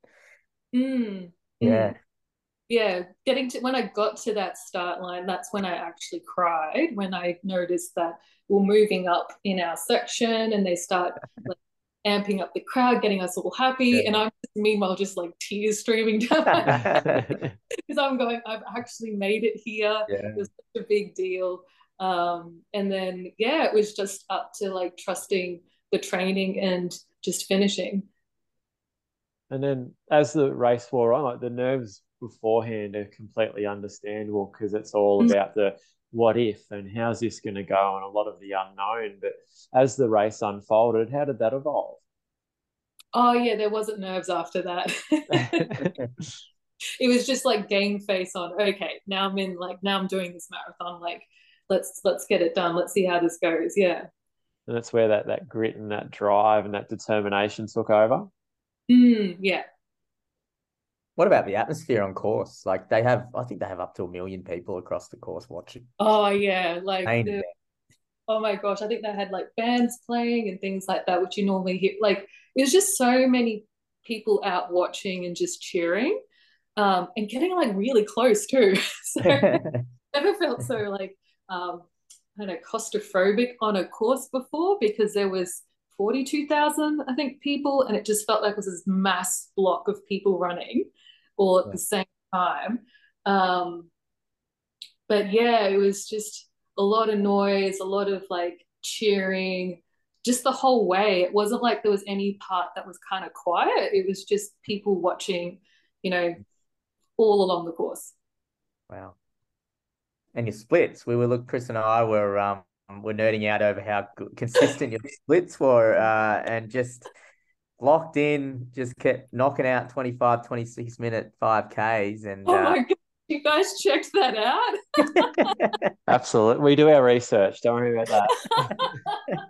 Mm, yeah, yeah. Getting to when I got to that start line, that's when I actually cried when I noticed that we're moving up in our section and they start like, amping up the crowd, getting us all happy, Yeah. and I'm meanwhile just like tears streaming down because I'm going, I've actually made it here. It was such a big deal. Um, and then yeah, it was just up to like trusting the training and just finishing. And then as the race wore on, like the nerves beforehand are completely understandable because it's all Mm. about the what if and how's this going to go and a lot of the unknown. But as the race unfolded, how did that evolve? Oh yeah, there wasn't nerves after that. it was just like game face on. Okay, now I'm in like now I'm doing this marathon. Like let's let's get it done. Let's see how this goes. Yeah. and that's where that that grit and that drive and that determination took over. Mm, yeah. What about the atmosphere on course? Like they have, I think they have up to a million people across the course watching. Oh yeah. Like the, oh my gosh, I think they had like bands playing and things like that, which you normally hear. Like it was just so many people out watching and just cheering, um, and getting like really close too. so never felt so like um, I don't claustrophobic on a course before because there was forty two thousand I think people, and it just felt like it was this mass block of people running all at Yeah. the same time. Um, but yeah, it was just a lot of noise, a lot of like cheering, just the whole way. It wasn't like there was any part that was kind of quiet. It was just people watching, you know, all along the course. Wow. And your splits, we were look, Chris and I were um were nerding out over how consistent your splits were, uh, and just locked in, just kept knocking out 25, 26 minute 5Ks. And Oh uh, my god, you guys checked that out? Absolutely. We do our research. Don't worry about that.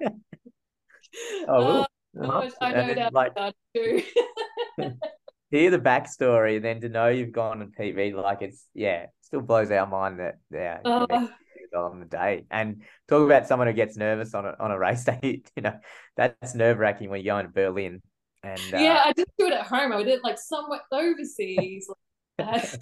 oh, Oh, well, gosh, I know that like- too. hear the backstory, and then to know you've gone on TV, like it's, yeah, still blows our mind that, yeah, you Oh. managed to do it on the day. And talk about someone who gets nervous on a, on a race day, you know, that's nerve wracking when you go into Berlin. And uh, yeah, I didn't do it at home. I did it like somewhere overseas. Like, I had,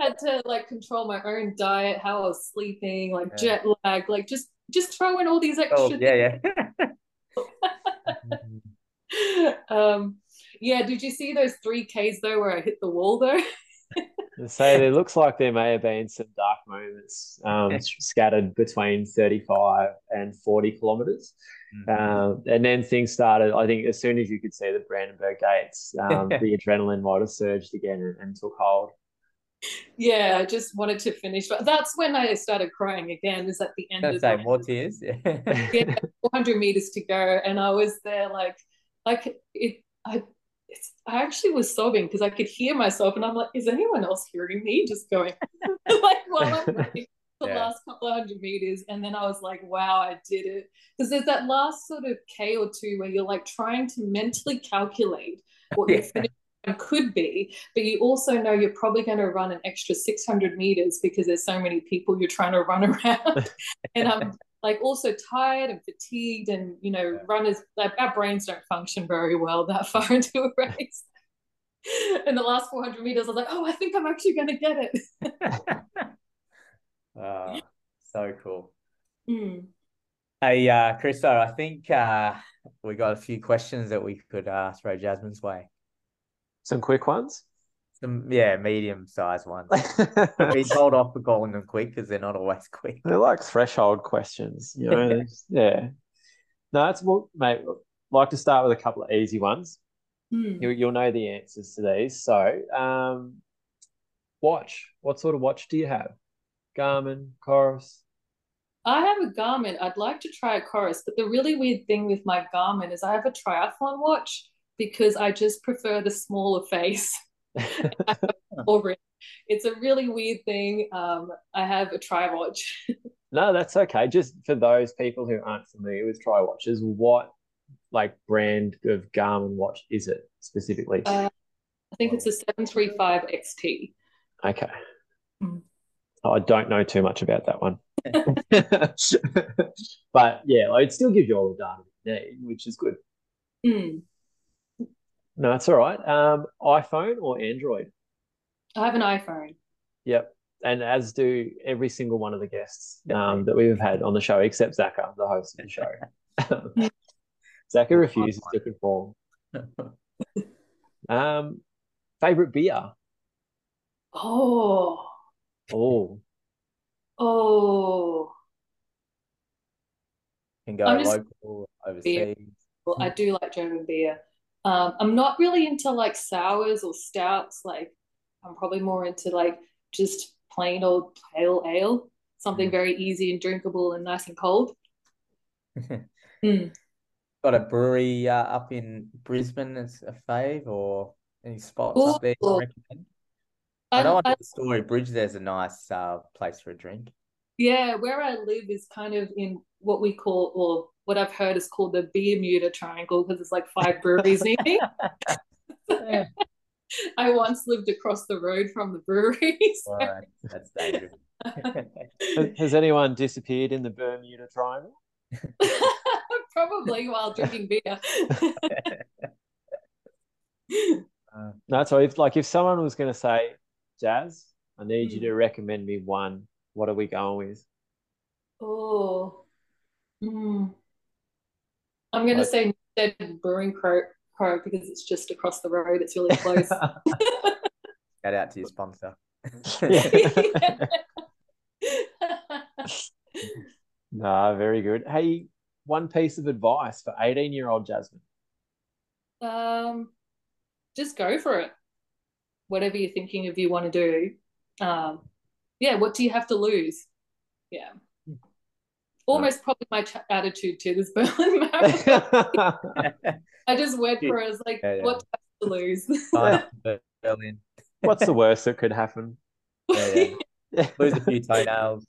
had to like control my own diet, how I was sleeping, like Yeah. jet lag, like just just throw in all these extra oh, yeah, yeah. Um, yeah, did you see those three Ks though where I hit the wall though? So it looks like there may have been some dark moments um, scattered between 35 and 40 kilometers. Um, and then things started, I think, as soon as you could see the Brandenburg gates, um, the adrenaline might have surged again and, and took hold. Yeah, I just wanted to finish. But that's when I started crying again, is at the end Gonna of say the more tears. Yeah. yeah, 400 meters to go, and I was there like, like it. I, it's, I actually was sobbing because I could hear myself, and I'm like, is anyone else hearing me? Just going like while I'm running the Yeah. last couple of hundred meters, and then I was like, wow, I did it. Because there's that last sort of K or two where you're like trying to mentally calculate what your Yeah. finish time could be, but you also know you're probably going to run an extra 600 meters because there's so many people you're trying to run around. and I'm like also tired and fatigued, and you know, runners, like, our brains don't function very well that far into a race. In the last 400 meters, I was like, oh, I think I'm actually going to get it. Ah, so cool. Hmm. Hey, uh, Chriso, I think uh, we got a few questions that we could uh, throw Jasmin's way. Some quick ones. Some, yeah, medium sized ones. We told off for calling them quick because they're not always quick. They're like threshold questions, you know. Yeah. No, it's well, mate. Like to start with a couple of easy ones. Hmm. You, you'll know the answers to these. So, um, watch. What sort of watch do you have? Garmin, Coros. I have a Garmin. I'd like to try a Coros, but the really weird thing with my Garmin is I have a triathlon watch because I just prefer the smaller face. Or it. It's a really weird thing. Um, I have a tri watch. No, that's okay. Just for those people who aren't familiar with tri watches, what like brand of Garmin watch is it? specifically? Uh, I think it's a 735 XT. okay. Mm. I don't know too much about that one. but yeah, like, it still gives you all the data you need, which is good. Mm. No, that's all right. Um, iPhone or Android? I have an iPhone. Yep. And as do every single one of the guests um, that we've had on the show, except Zacca, the host of the show. Zacca refuses to conform. Um, favorite beer? Oh, Oh, oh. Can go I'm local, overseas. Well, I do like German beer. Um, I'm not really into like sours or stouts. Like, I'm probably more into like just plain old pale ale, something Mm. very easy and drinkable and nice and cold. Mm. Got a brewery uh, up in Brisbane as a fave, or any spots up there you recommend? I I, know I- under the Story Bridge there's a nice uh, place for a drink. yeah, where I live is kind of in what we call, or what I've heard is called the beer muter triangle because it's like five breweries near me. I once lived across the road from the breweries. Right, that's dangerous. has, anyone disappeared in the Bermuda Triangle? Probably while drinking beer. Uh, No, so if like if someone was going to say, Jazz, I need you Mm. to recommend me one. What are we going with? Oh. Mm. I'm gonna say Newstead Brewing Co, Co because it's just across the road. It's really close. shout out to your sponsor. Yeah. no, very good. Hey, one piece of advice for 18 year old Jasmin. um, just go for it. Whatever you're thinking of you want to do. Um, yeah, what do you have to lose? Yeah. Almost probably my ch- attitude to this Berlin Marathon. I just went for it. I was like, Yeah, yeah. what do to lose? Nice, Berlin. What's the worst that could happen? Yeah, yeah. Lose a few toenails.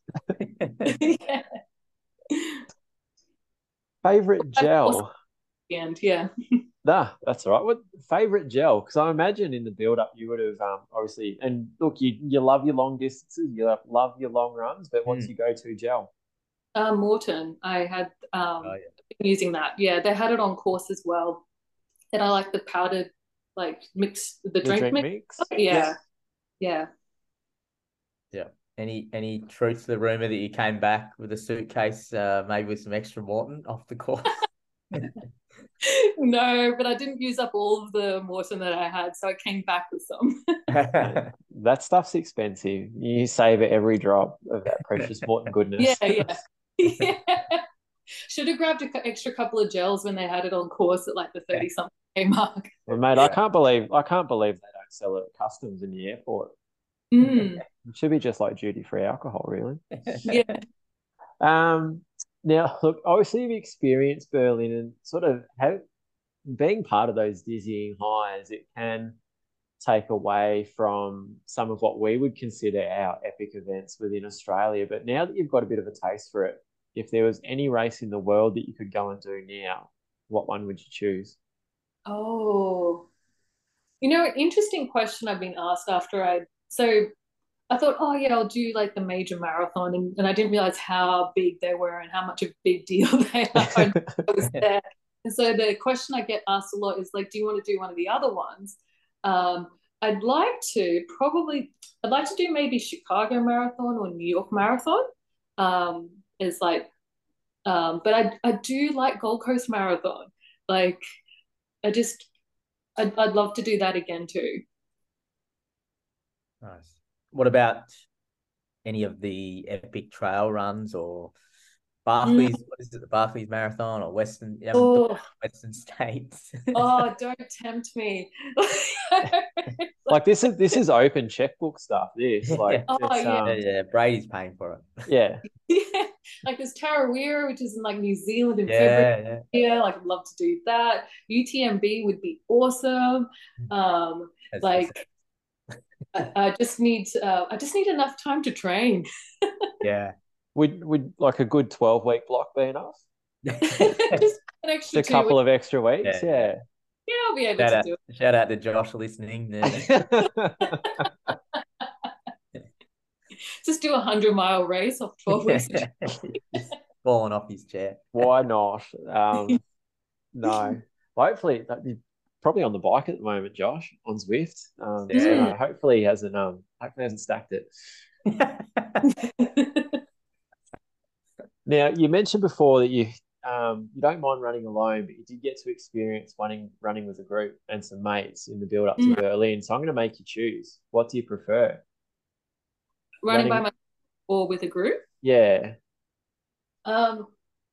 yeah. Favorite gel? And yeah. Nah, that's all right. What favorite gel? Because I imagine in the build up you would have um, obviously and look, you you love your long distances, you love, love your long runs, but what's Mm. your go to gel? Uh, Maurten, I had um, Oh, yeah. been using that. Yeah, they had it on course as well. And I like the powdered, like mix, the The drink, mix. Yeah. Yeah. Yeah. Any any truth to the rumor that you came back with a suitcase, uh, maybe with some extra Maurten off the course? no, but I didn't use up all of the Maurten that I had, so I came back with some. That stuff's expensive. You save every drop of that precious Maurten goodness. yeah, yeah. Yeah. Should have grabbed an extra couple of gels when they had it on course at like the 30 something K mark. Well, mate, I can't believe I can't believe they don't sell it at customs in the airport. Mm, It should be just like duty free alcohol, really. yeah. Um, now, look, obviously you've experienced Berlin and sort of have being part of those dizzying highs, it can take away from some of what we would consider our epic events within Australia. But now that you've got a bit of a taste for it, if there was any race in the world that you could go and do now, what one would you choose? Oh, you know, an interesting question I've been asked after I, so I thought, oh yeah, I'll do like the major marathon, and, and I didn't realize how big they were and how much of a big deal they are. when I was there. And so the question I get asked a lot is like, do you want to do one of the other ones? Um, I'd like to probably, I'd like to do maybe Chicago Marathon or New York Marathon. Um, is like, um, but I I do like Gold Coast Marathon. Like, I just, I'd I'd love to do that again too. Nice. What about any of the epic trail runs or Barkleys? What is it, the Barkleys Marathon or Western? You Oh, Western States. oh, don't tempt me. Like this is this is open checkbook stuff. This like Oh, yeah. um, yeah, yeah, Brady's paying for it. yeah. yeah, like there's Tarawera, which is in like New Zealand in February. Yeah, yeah. Yeah, like I'd love to do that. UTMB would be awesome. Um, That's- like I, I just need uh, I just need enough time to train. yeah. Would would like a good twelve week block be enough? just an Just a couple weeks. of extra weeks. Yeah, Yeah. Yeah, I'll be able Shout to out, do it. shout out to Josh listening. there. Just do a hundred mile race off twelve weeks. Just falling off his chair. Why not? Um, no. Hopefully, that- you're probably on the bike at the moment, Josh, on Zwift. Um, so, Yeah. no, hopefully, he hasn't. Um, hopefully, he hasn't stacked it. Now, you mentioned before that you um, you don't mind running alone, but you did get to experience running running with a group and some mates in the build up to Mm. Berlin. So I'm going to make you choose. What do you prefer? Running by myself or with a group. Yeah. Um,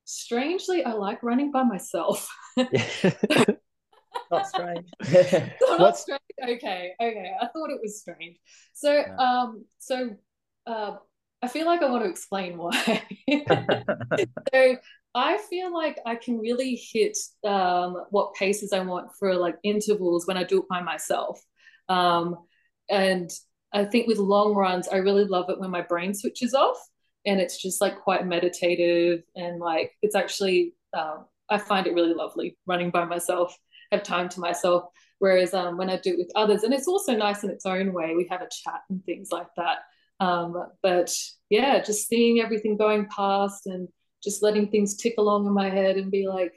strangely, I like running by myself. Not strange. So not What's- strange. Okay, okay. I thought it was strange. So, Yeah. um, so, uh, I feel like I want to explain why. so I feel like I can really hit um what paces I want for like intervals when I do it by myself. Um, and I think with long runs, I really love it when my brain switches off and it's just like quite meditative and like it's actually um, I find it really lovely running by myself, have time to myself. Whereas um, when I do it with others, and it's also nice in its own way, we have a chat and things like that. Um, but yeah, just seeing everything going past and just letting things tick along in my head and be like,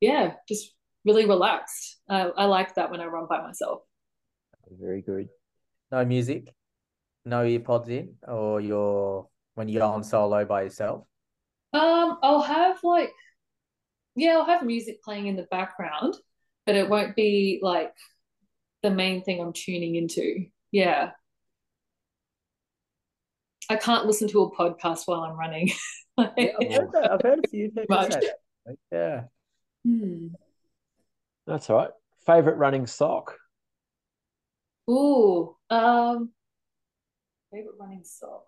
yeah, just really relaxed. Uh, I like that when I run by myself. Very good. No music, no earpods in, or you're when you're on solo by yourself. Um, I'll have like, yeah, I'll have music playing in the background, but it won't be like the main thing I'm tuning into. Yeah. I can't listen to a podcast while I'm running. I've heard, that. I've heard a few people Much. say that. Yeah. Hmm. That's all right. Favorite running sock? Ooh, um, favorite running sock.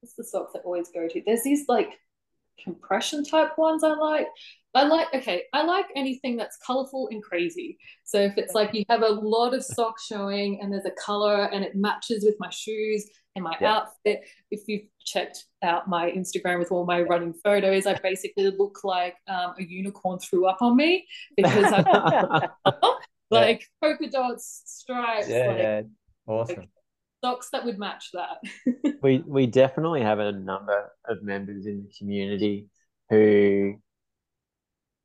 What's the socks I always go to? There's these like compression type ones I like. I like, okay, I like anything that's colorful and crazy. So if it's like you have a lot of socks showing and there's a color and it matches with my shoes and my Yeah. outfit, if you've checked out my Instagram with all my running photos, I basically look like um, a unicorn threw up on me because I like polka dots, stripes, Yeah, like yeah. Awesome. Socks that would match that. we we definitely have a number of members in the community who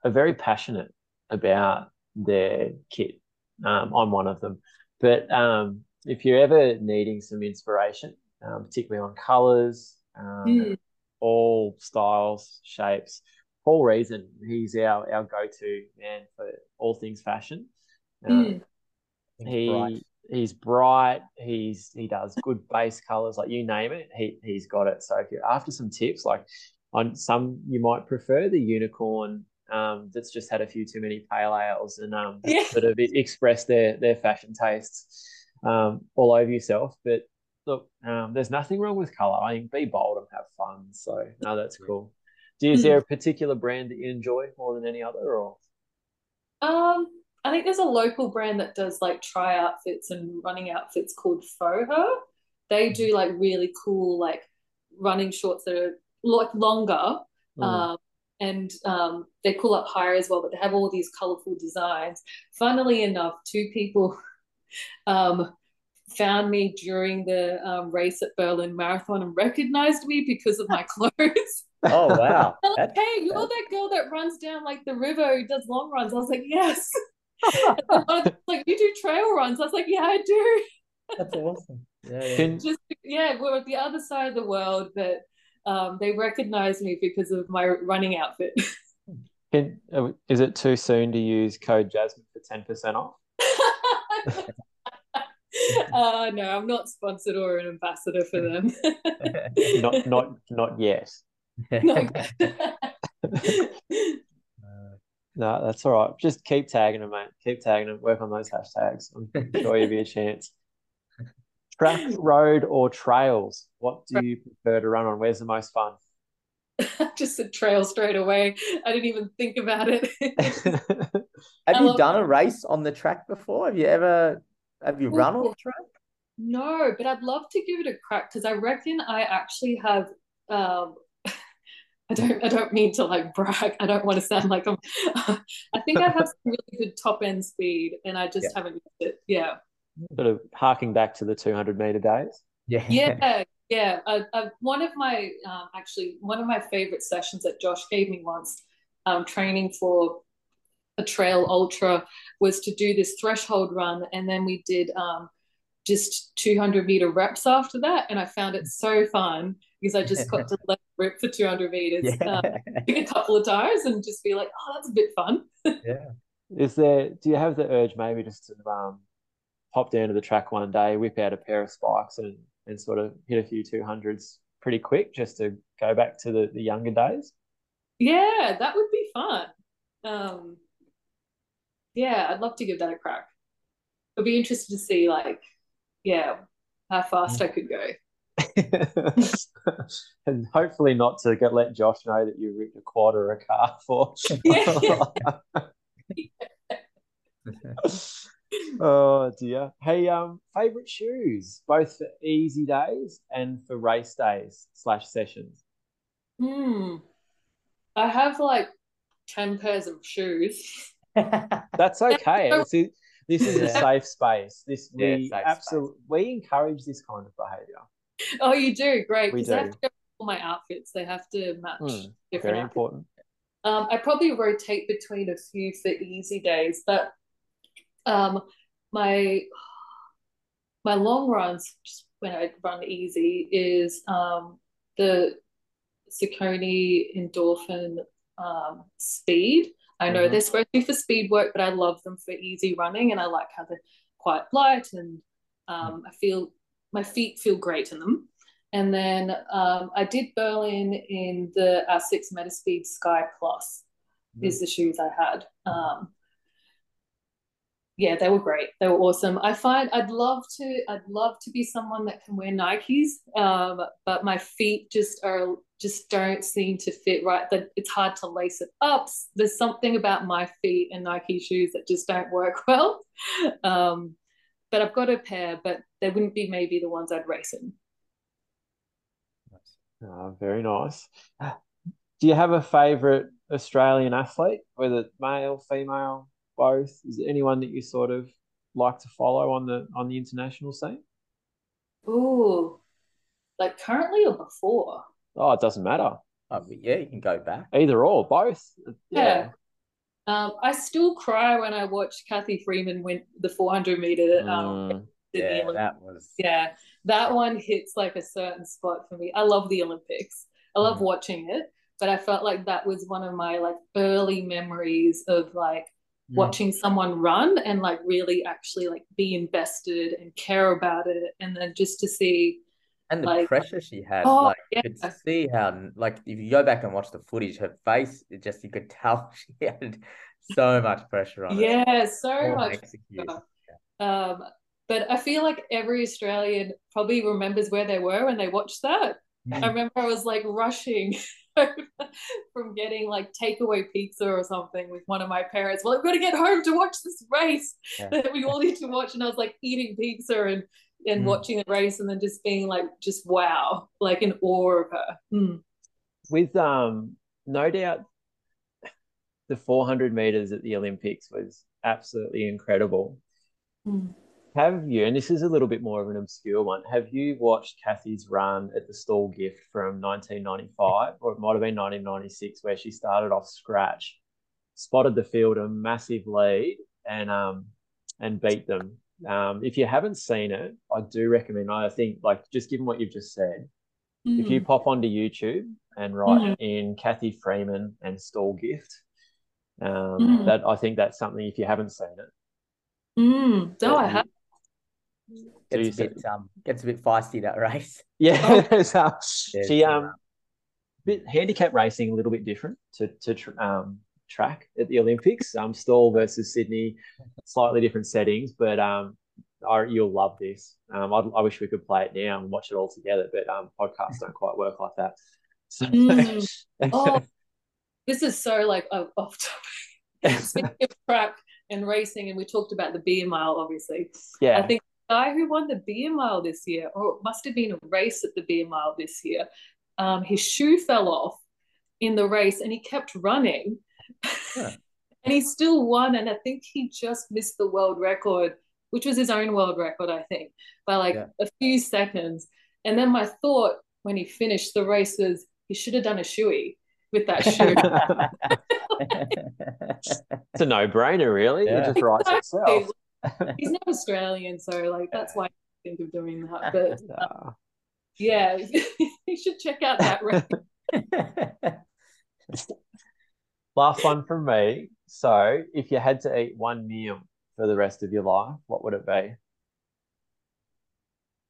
are very passionate about their kit. Um, I'm one of them. But um, if you're ever needing some inspiration, um, particularly on colors, um, Mm. all styles, shapes, Paul Reason, he's our, our go-to man for all things fashion. Um, Mm. he Bright. He's bright. He's he does good base colors, like you name it. He he's got it. So if you're after some tips, like on some you might prefer the unicorn um, that's just had a few too many pale ales and um, Yeah. sort of expressed their their fashion tastes um, all over yourself. But look, um, there's nothing wrong with color. I think be bold and have fun. So no, that's cool. Do you, is there a particular brand that you enjoy more than any other, or Um, I think there's a local brand that does like tri outfits and running outfits called Foho. They do like really cool like running shorts that are like longer. Mm. Um, and um, they pull up higher as well, but they have all these colorful designs. Funnily enough, two people um, found me during the um, race at Berlin Marathon and recognized me because of my clothes. Oh wow. Like, hey, you're that girl that runs down like the river who does long runs. I was like, yes. And then one of them was like, you do trail runs. I was like, yeah, I do. That's awesome. Yeah, yeah. Just yeah, we're at the other side of the world, but um, they recognize me because of my running outfit. can, uh, is it too soon to use code Jasmin for ten percent off? uh, no, I'm not sponsored or an ambassador for them. Not not not yet. Not- Uh, No, that's all right. Just keep tagging them, mate. Keep tagging them. Work on those hashtags. I'm sure you'll be a chance. Track, road, or trails? What do you prefer to run on? Where's the most fun? Just a trail straight away. I didn't even think about it. Have I you love- done a race on the track before? Have you ever have you run on the track? No, but I'd love to give it a crack because I reckon I actually have um I don't I don't mean to like brag. I don't want to sound like I'm I think I have some really good top end speed and I just Yeah. haven't used it. Yeah. Sort of harking back to the 200 meter days. Yeah. Yeah, yeah. I, I, one of my um, actually one of my favorite sessions that Josh gave me once, um, training for a trail ultra, was to do this threshold run, and then we did um, just 200 meter reps after that, and I found it so fun because I just got to let rip for 200 meters Yeah. um, a couple of times and just be like, oh, that's a bit fun. yeah. Is there, do you have the urge maybe just to um, pop down to the track one day, whip out a pair of spikes and, and sort of hit a few 200s pretty quick just to go back to the, the younger days? Yeah, that would be fun. Um, yeah, I'd love to give that a crack. I'd be interested to see, like, yeah, how fast I could go. and hopefully not to get let Josh know that you ripped a quad or a calf or Yeah. oh dear. Hey, um, favorite shoes, both for easy days and for race days slash sessions. Hmm. I have like 10 pairs of shoes. That's okay. This is, this is a safe space. This we safe absolutely we encourage this kind of behavior. Oh, you do? Great. We I have to go all my outfits. They have to match Mm, different Very outfits. important. Um, I probably rotate between a few for easy days, but um, my my long runs, just when I run easy, is um, the Saucony Endorphin um, Speed. I know Mhm. they're supposed to be for speed work, but I love them for easy running, and I like how they're quite light, and um, I feel my feet feel great in them. And then um, I did Berlin in the Asics Metaspeed Sky Plus is the shoes I had. Um, yeah, they were great. They were awesome. I find I'd love to I'd love to be someone that can wear Nikes, um, but my feet just are just don't seem to fit right. That it's hard to lace it up. There's something about my feet and Nike shoes that just don't work well. Um, but I've got a pair, but they wouldn't be maybe the ones I'd race in. Oh, very nice. Do you have a favorite Australian athlete, whether male, female, both? Is there anyone that you sort of like to follow on the on the international scene? Ooh, like currently or before? Oh, it doesn't matter. Oh, yeah, you can go back. Either or, both. Yeah. Um, I still cry when I watch Cathy Freeman win the 400 meter. Um, Mm, Yeah, Olympics. that was. yeah, that one hits like a certain spot for me. I love the Olympics. I love Mhm. watching it, but I felt like that was one of my like early memories of like Mm. watching someone run and like really actually like be invested and care about it, and then just to see And the like- pressure she had, Oh, like yeah. you could see how, like, if you go back and watch the footage, her face, it just you could tell she had so much pressure on her. yeah, so Poor much. Um, but I feel like every Australian probably remembers where they were when they watched that. I remember I was like rushing from getting like takeaway pizza or something with one of my parents. Well, I've got to get home to watch this race Yeah. that we all need to watch. And I was like eating pizza and and Mm. watching the race and then just being like just wow, like in awe of her. Mm. with um, no doubt, the 400 meters at the Olympics was absolutely incredible. Mm. Have you, and this is a little bit more of an obscure one, have you watched Kathy's run at the Stawell Gift from 1995, or it might have been 1996, where she started off scratch, spotted the field a massive lead, and um and beat them. Um, if you haven't seen it, I do recommend. I think, like, just given what you've just said, if you Mm. pop onto YouTube and write in Cathy Freeman and Stawell Gift, um, Mhm. that I think that's something. If you haven't seen it, Mm. No, I have. Gets a bit um gets a bit feisty that race. Yeah, Oh. so Yeah, she um bit handicap racing a little bit different to to um track at the Olympics. Um, Stawell versus Sydney, slightly different settings, but um, I, you'll love this. Um, I, I wish we could play it now and watch it all together, but um, podcasts don't quite work like that. So, Mm. Oh, this is so like off off topic. Speaking of track and racing, and we talked about the beer mile, obviously. yeah, I think the guy who won the beer mile this year, or it must have been a race at the beer mile this year, um, his shoe fell off in the race and he kept running. Yeah. and he still won. And I think he just missed the world record, which was his own world record, I think, by like Yeah. a few seconds. And then my thought when he finished the race was he should have done a shoey with that shoe. It's a no-brainer, really. Yeah. It just writes itself. He's not Australian, so like that's why I think of doing that. But Ah. yeah, you should check out that race. Last one from me. So, if you had to eat one meal for the rest of your life, what would it be?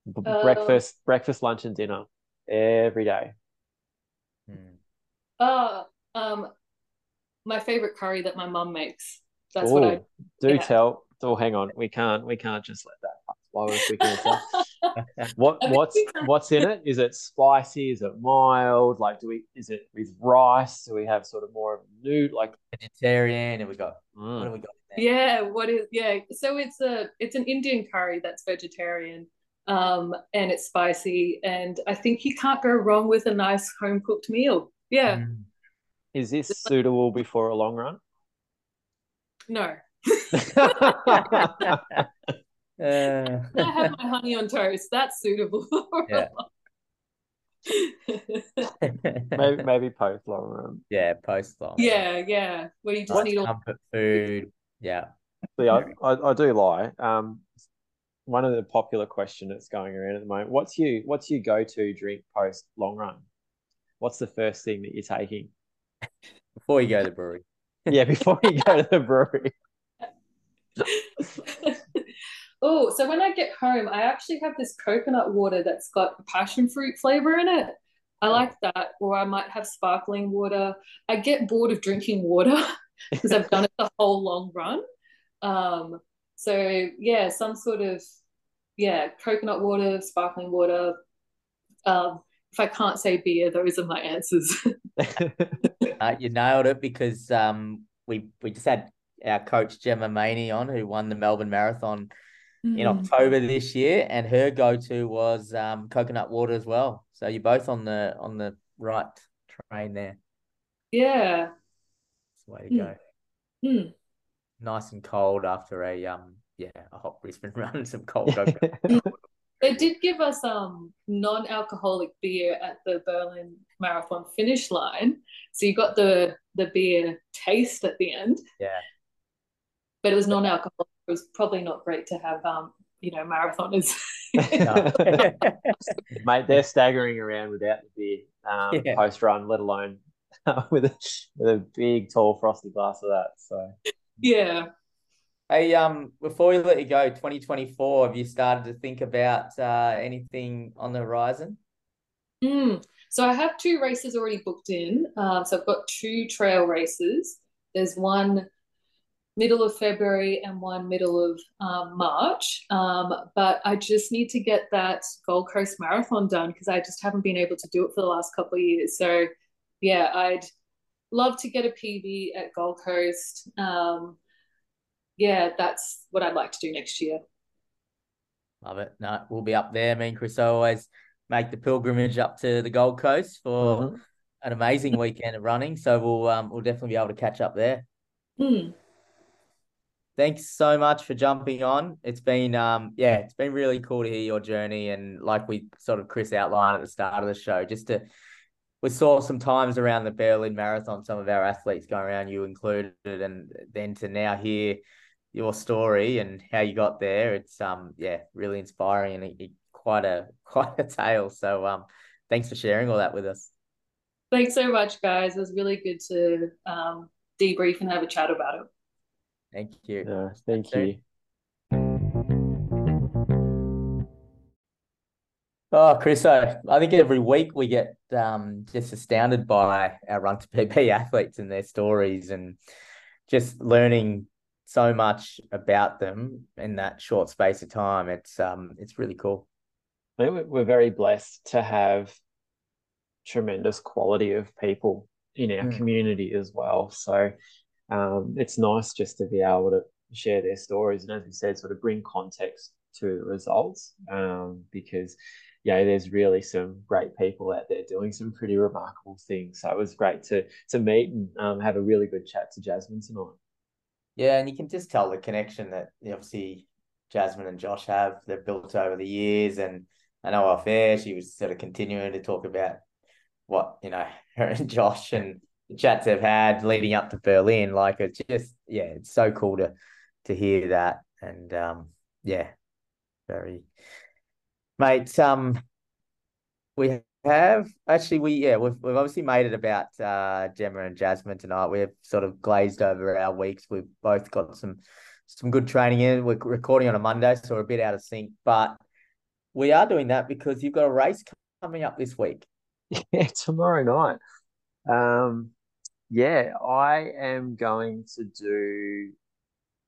B- Uh, breakfast, breakfast, lunch, and dinner every day. Hmm. Uh, um, my favorite curry that my mum makes. That's what I. Do yeah. tell. Oh, hang on. We can't. We can't just let that pass while we're speaking. What what's what's in it? Is it spicy? Is it mild? Like, do we? Is it with rice? Do we have sort of more of a nude? Like, Vegetarian, and we got what mm. have we got? there? Yeah, what is yeah? So it's a it's an Indian curry that's vegetarian, um, and it's spicy, and I think you can't go wrong with a nice home cooked meal. Yeah, Mm. is this suitable before a long run? no, Uh, I have my honey on toast. That's suitable. Yeah. maybe maybe post long run. yeah, post long. yeah, yeah. Where you just Nice need all. comfort food. Yeah. See, I, I, I do lie. Um, one of the popular question that's going around at the moment. What's you What's your go to drink post long run? What's the first thing that you're taking? Before you go to the brewery. Yeah, before you go to the brewery. oh, so when I get home, I actually have this coconut water that's got passion fruit flavor in it. I like that. Or I might have sparkling water. I get bored of drinking water because I've done it the whole long run. Um, so yeah, some sort of yeah, coconut water, sparkling water. Um, if I can't say beer, those are my answers. Uh, you nailed it because um we we just had our coach Gemma Maini on who won the Melbourne Marathon in Mm. October this year, and her go-to was um coconut water as well. So you're both on the on the right train there. Yeah. That's the way to Hmm. go. Hmm. Nice and cold after a um yeah a hot Brisbane run, some cold coconut. They did give us um non-alcoholic beer at the Berlin Marathon finish line. So you got the the beer taste at the end, yeah. but it was non-alcoholic. It was probably not great to have um, you know, marathoners. Mate, they're staggering around without the beer um, Yeah. post run, let alone with a with a big tall frosty glass of that. So yeah. Hey, um, before we let you go, 2024, have you started to think about uh, anything on the horizon? Mm. So I have two races already booked in. Um, so I've got two trail races. There's one middle of February and one middle of um, March. Um, but I just need to get that Gold Coast Marathon done because I just haven't been able to do it for the last couple of years. So yeah, I'd love to get a PB at Gold Coast. Um, yeah, that's what I'd like to do next year. Love it. No, we'll be up there. Me and Chris always make the pilgrimage up to the Gold Coast for Mhm. an amazing weekend of running. So we'll um we'll definitely be able to catch up there. Hmm. Thanks so much for jumping on. It's been um yeah, it's been really cool to hear your journey and like we sort of Chris outlined at the start of the show, just to we saw some times around the Berlin Marathon, some of our athletes going around, you included, and then to now hear your story and how you got there. It's um yeah, really inspiring and it, it- quite a quite a tale. So um thanks for sharing all that with us. Thanks so much, guys. It was really good to um, debrief and have a chat about it. Thank you. Yeah, thank Soon. you. Oh, Chris, I I think every week we get um, just astounded by our Run2PB athletes and their stories and just learning so much about them in that short space of time. It's um it's really cool. I think we- we're very blessed to have tremendous quality of people in our Mm. community as well. So um, it's nice just to be able to share their stories and, as you said, sort of bring context to results um, because yeah, there's really some great people out there doing some pretty remarkable things. So it was great to to meet and um, have a really good chat to Jasmin tonight. Yeah, and you can just tell the connection that obviously Jasmin and Josh have. They've built over the years, and I know off air she was sort of continuing to talk about what you know her and Josh and chats they've had leading up to Berlin. Like it's just yeah, it's so cool to to hear that, and um, yeah, very mate. Um, we have actually we yeah we've we've obviously made it about uh Gemma and Jasmin tonight. We've sort of glazed over our weeks. We've both got some some good training in. We're recording on a Monday, so we're a bit out of sync, but we are doing that because you've got a race coming up this week. Yeah, tomorrow night. Um, yeah, I am going to do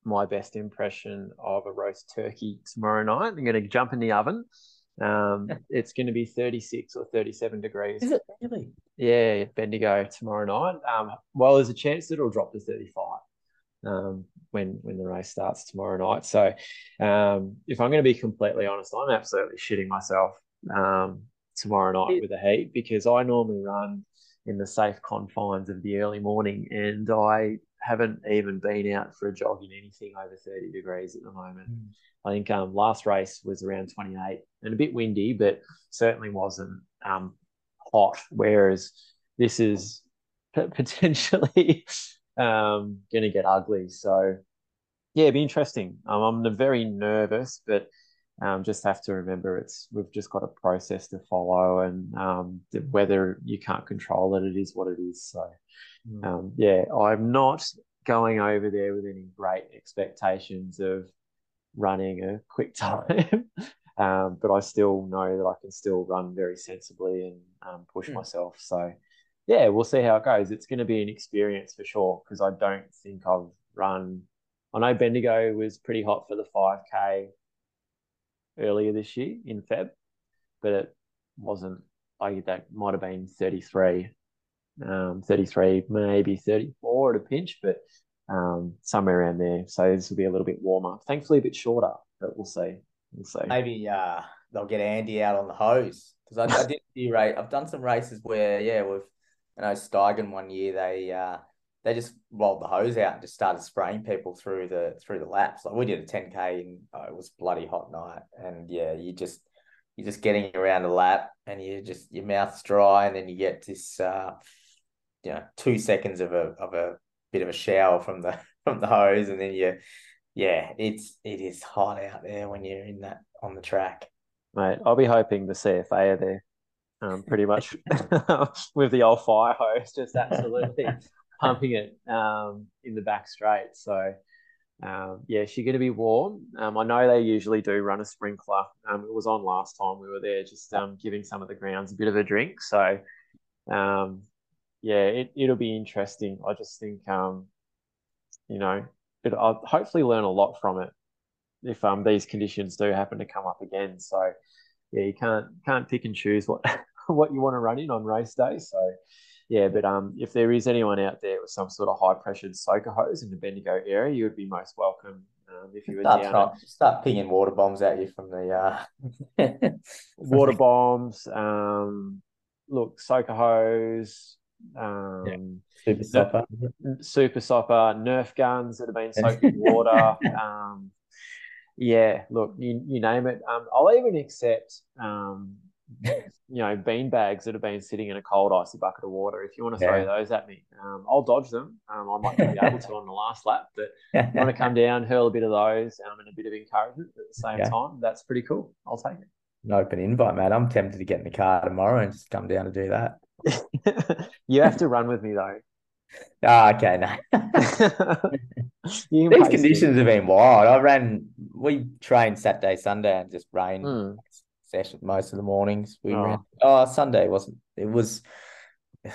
my best impression of a roast turkey tomorrow night. I'm going to jump in the oven. Um, it's going to be 36 or 37 degrees. Is it really? Yeah, Bendigo tomorrow night. Um, well, there's a chance that it'll drop to 35 um, when when the race starts tomorrow night. So, um, if I'm going to be completely honest, I'm absolutely shitting myself um, tomorrow night with the heat because I normally run in the safe confines of the early morning, and I haven't even been out for a jog in anything over 30 degrees at the moment. Mm. I think um, last race was around 28 and a bit windy, but certainly wasn't um, hot. Whereas this is potentially um, going to get ugly. So, yeah, it'd be interesting. Um, I'm very nervous, but um, just have to remember it's we've just got a process to follow, and um, whether you can't control it, it is what it is. So, mm. um, yeah, I'm not going over there with any great expectations of running a quick time. um, but I still know that I can still run very sensibly and um, push mm. myself. So, yeah, we'll see how it goes. It's going to be an experience for sure because I don't think I've run. I know Bendigo was pretty hot for the 5K earlier this year in Feb, but it wasn't. I think that might have been 33, um, 33, maybe 34 at a pinch, but um, somewhere around there. So this will be a little bit warmer. Thankfully, a bit shorter, but we'll see. We'll see. Maybe uh, they'll get Andy out on the hose because I, I did do race. I've done some races where yeah, we've I know Steigen one year they uh, they just rolled the hose out and just started spraying people through the through the laps. Like we did a 10k and oh, it was bloody hot night, and yeah, you just you're just getting around the lap and you just your mouth's dry, and then you get this uh, you know two seconds of a of a bit of a shower from the from the hose, and then you yeah, it's it is hot out there when you're in that on the track. Mate, I'll be hoping the CFA are there um, pretty much with the old fire hose, just absolutely pumping it um, in the back straight. So, um, yeah, she's going to be warm. Um, I know they usually do run a sprinkler. Um, it was on last time we were there, just um, giving some of the grounds a bit of a drink. So, um, yeah, it, it'll be interesting. I just think, um, you know, it, I'll hopefully learn a lot from it if these conditions do happen to come up again. So, yeah, you can't can't pick and choose what what you want to run in on race day. So yeah, but um, if there is anyone out there with some sort of high pressured soaker hose in the Bendigo area, you would be most welcome. Um, if you were start, down at... start pinging water bombs at you from the uh... water bombs. Um, look, soaker hose, um, yeah. super sopper, super sopper, Nerf guns that have been soaked in water. um, yeah, look, you, you name it. Um, I'll even accept um, you know, bean bags that have been sitting in a cold icy bucket of water. If you want to throw yeah. those at me, um, I'll dodge them. Um, I might not be able to on the last lap, but I want to come down, hurl a bit of those, um, and a bit of encouragement at the same time. That's pretty cool. I'll take it. An open invite, mate. I'm tempted to get in the car tomorrow and just come down to do that. you have to run with me though. Ah, oh, okay, no. These conditions me. have been wild. I ran. We trained Saturday, Sunday, and just rain. Mm session most of the mornings. We oh. ran. Oh, Sunday wasn't. It was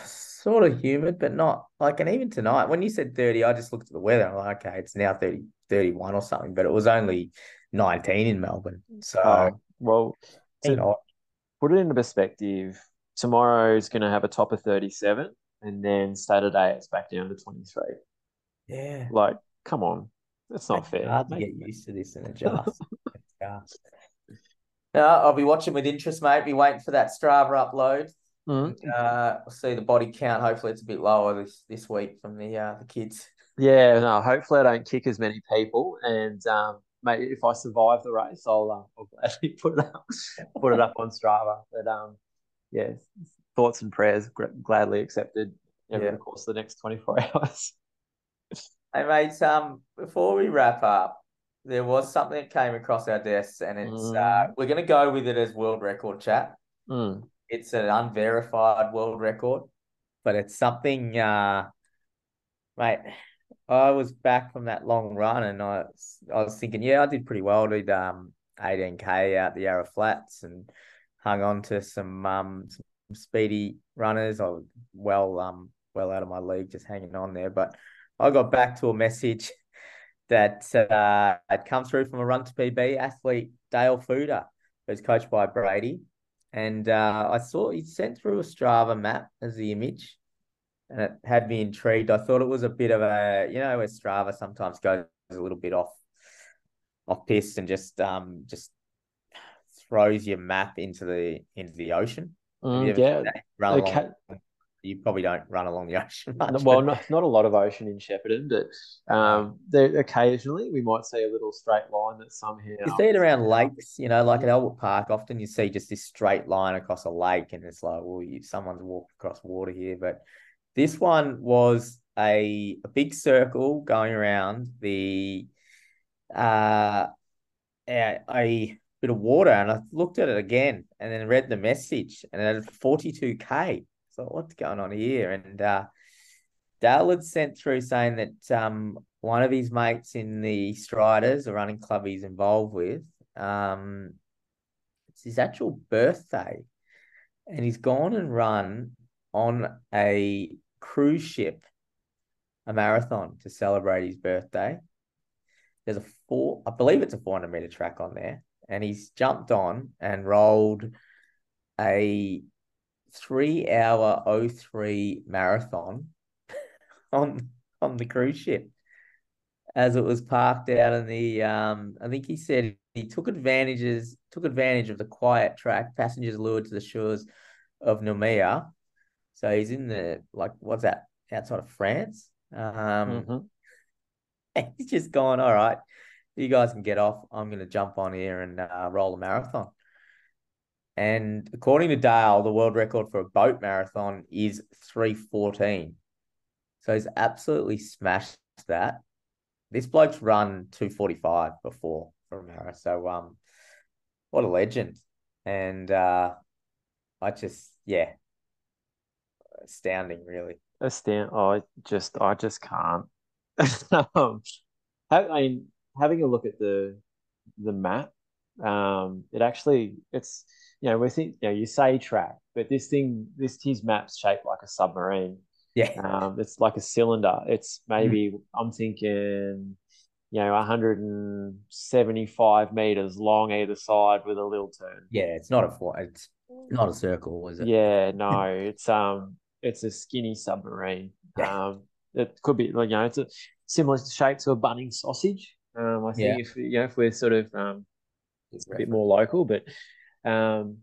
sort of humid, but not like. And even tonight, when you said thirty, I just looked at the weather. I'm like, okay, it's now 30, 31 or something, but it was only nineteen in Melbourne. So, oh, well, to know, put it into perspective. Tomorrow is going to have a top of thirty-seven, and then Saturday it's back down to twenty-three. Yeah, like, come on, that's not fair. Hard to get used to this and adjust. No, I'll be watching with interest, mate. Be waiting for that Strava upload. Mm. Uh, we'll see the body count. Hopefully, it's a bit lower this this week from the uh, the kids. Yeah, no, hopefully I don't kick as many people. And um, mate, if I survive the race, I'll, uh, I'll gladly put it up, put it up on Strava. But um, yeah, thoughts and prayers gladly accepted over yeah. the course of the next 24 hours. Hey, mate, um, before we wrap up, there was something that came across our desks, and it's mm. uh, we're going to go with it as world record chat. Mm. It's an unverified world record, but it's something, uh, mate. I was back from that long run, and I I was thinking, yeah, I did pretty well. I did um 18k out the Yarra Flats and hung on to some um some speedy runners. I was well um well out of my league, just hanging on there. But I got back to a message that uh, had come through from a Run2PB athlete, Dale Fooder, who's coached by Brady. And uh, I saw he sent through a Strava map as the image, and it had me intrigued. I thought it was a bit of a, you know, where Strava sometimes goes a little bit off, off piste and just um just throws your map into the into the ocean. Mm, yeah, okay. You probably don't run along the ocean much. Well, not, not a lot of ocean in Shepparton, but um, there occasionally we might see a little straight line that somehow you see it around lakes. You know, like at Albert Park, often you see just this straight line across a lake, and it's like, well, you, someone's walked across water here. But this one was a, a big circle going around the uh a, a bit of water, and I looked at it again, and then read the message, and it had forty two k thought, what's going on here? And uh, Dale had sent through saying that um, one of his mates in the Striders, a running club he's involved with, um, it's his actual birthday. And he's gone and run on a cruise ship, a marathon to celebrate his birthday. There's a four, I believe it's a 400 meter track on there. And he's jumped on and rolled a three hour 03 marathon on on the cruise ship as it was parked out in the um I think he said he took advantages took advantage of the quiet track passengers lured to the shores of Noumea. So he's in the like what's that outside of France? Um mm-hmm. he's just gone all right you guys can get off. I'm going to jump on here and uh, roll a marathon and according to Dale, the world record for a boat marathon is 314. So he's absolutely smashed that. This bloke's run 245 before for a marathon. So um what a legend. And uh I just yeah. Astounding really. Astound I just I just can't. um, I mean having a look at the the map, um, it actually it's you know, we think, you know, you say track, but this thing, this his map's shaped like a submarine. Yeah. Um, it's like a cylinder. It's maybe, mm. I'm thinking, you know, 175 meters long either side with a little turn. Yeah, it's not a four, it's not a circle, is it? Yeah, no, it's um, it's a skinny submarine. Yeah. Um, it could be you know, it's a similar shape to a Bunnings sausage. Um, I think yeah. if you know if we're sort of um, it's a bit more local, but um,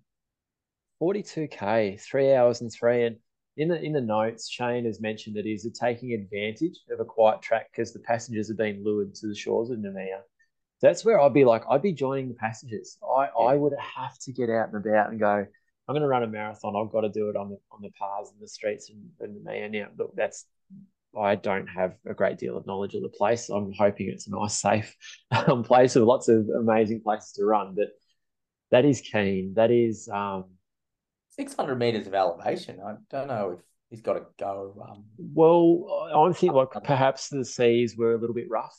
42k, three hours and three. And in the in the notes, Shane has mentioned that he's taking advantage of a quiet track because the passengers have been lured to the shores of Noumea. That's where I'd be like, I'd be joining the passengers. I, yeah. I would have to get out and about and go. I'm going to run a marathon. I've got to do it on the on the paths and the streets and, and Noumea. Now, look, that's I don't have a great deal of knowledge of the place. I'm hoping it's a nice, safe um, place with lots of amazing places to run. But that is keen. That is um, 600 meters of elevation. I don't know if he's got to go. Um, well, I think like perhaps the seas were a little bit rough.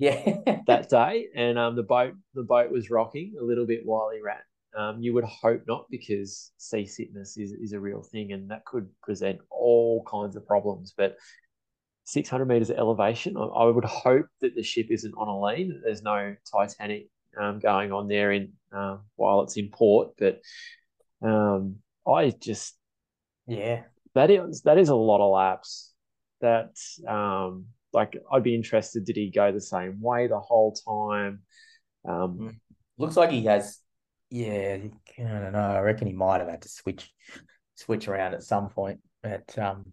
Yeah, that day, and um, the boat the boat was rocking a little bit while he ran. Um, you would hope not because seasickness is, is a real thing and that could present all kinds of problems. But 600 meters of elevation, I, I would hope that the ship isn't on a lean, that there's no Titanic um, going on there in uh, while it's in port. But um, I just yeah, that is that is a lot of laps. That um, like I'd be interested. Did he go the same way the whole time? Um, mm. Looks like he has. Yeah, I don't know. I reckon he might have had to switch switch around at some point. But um,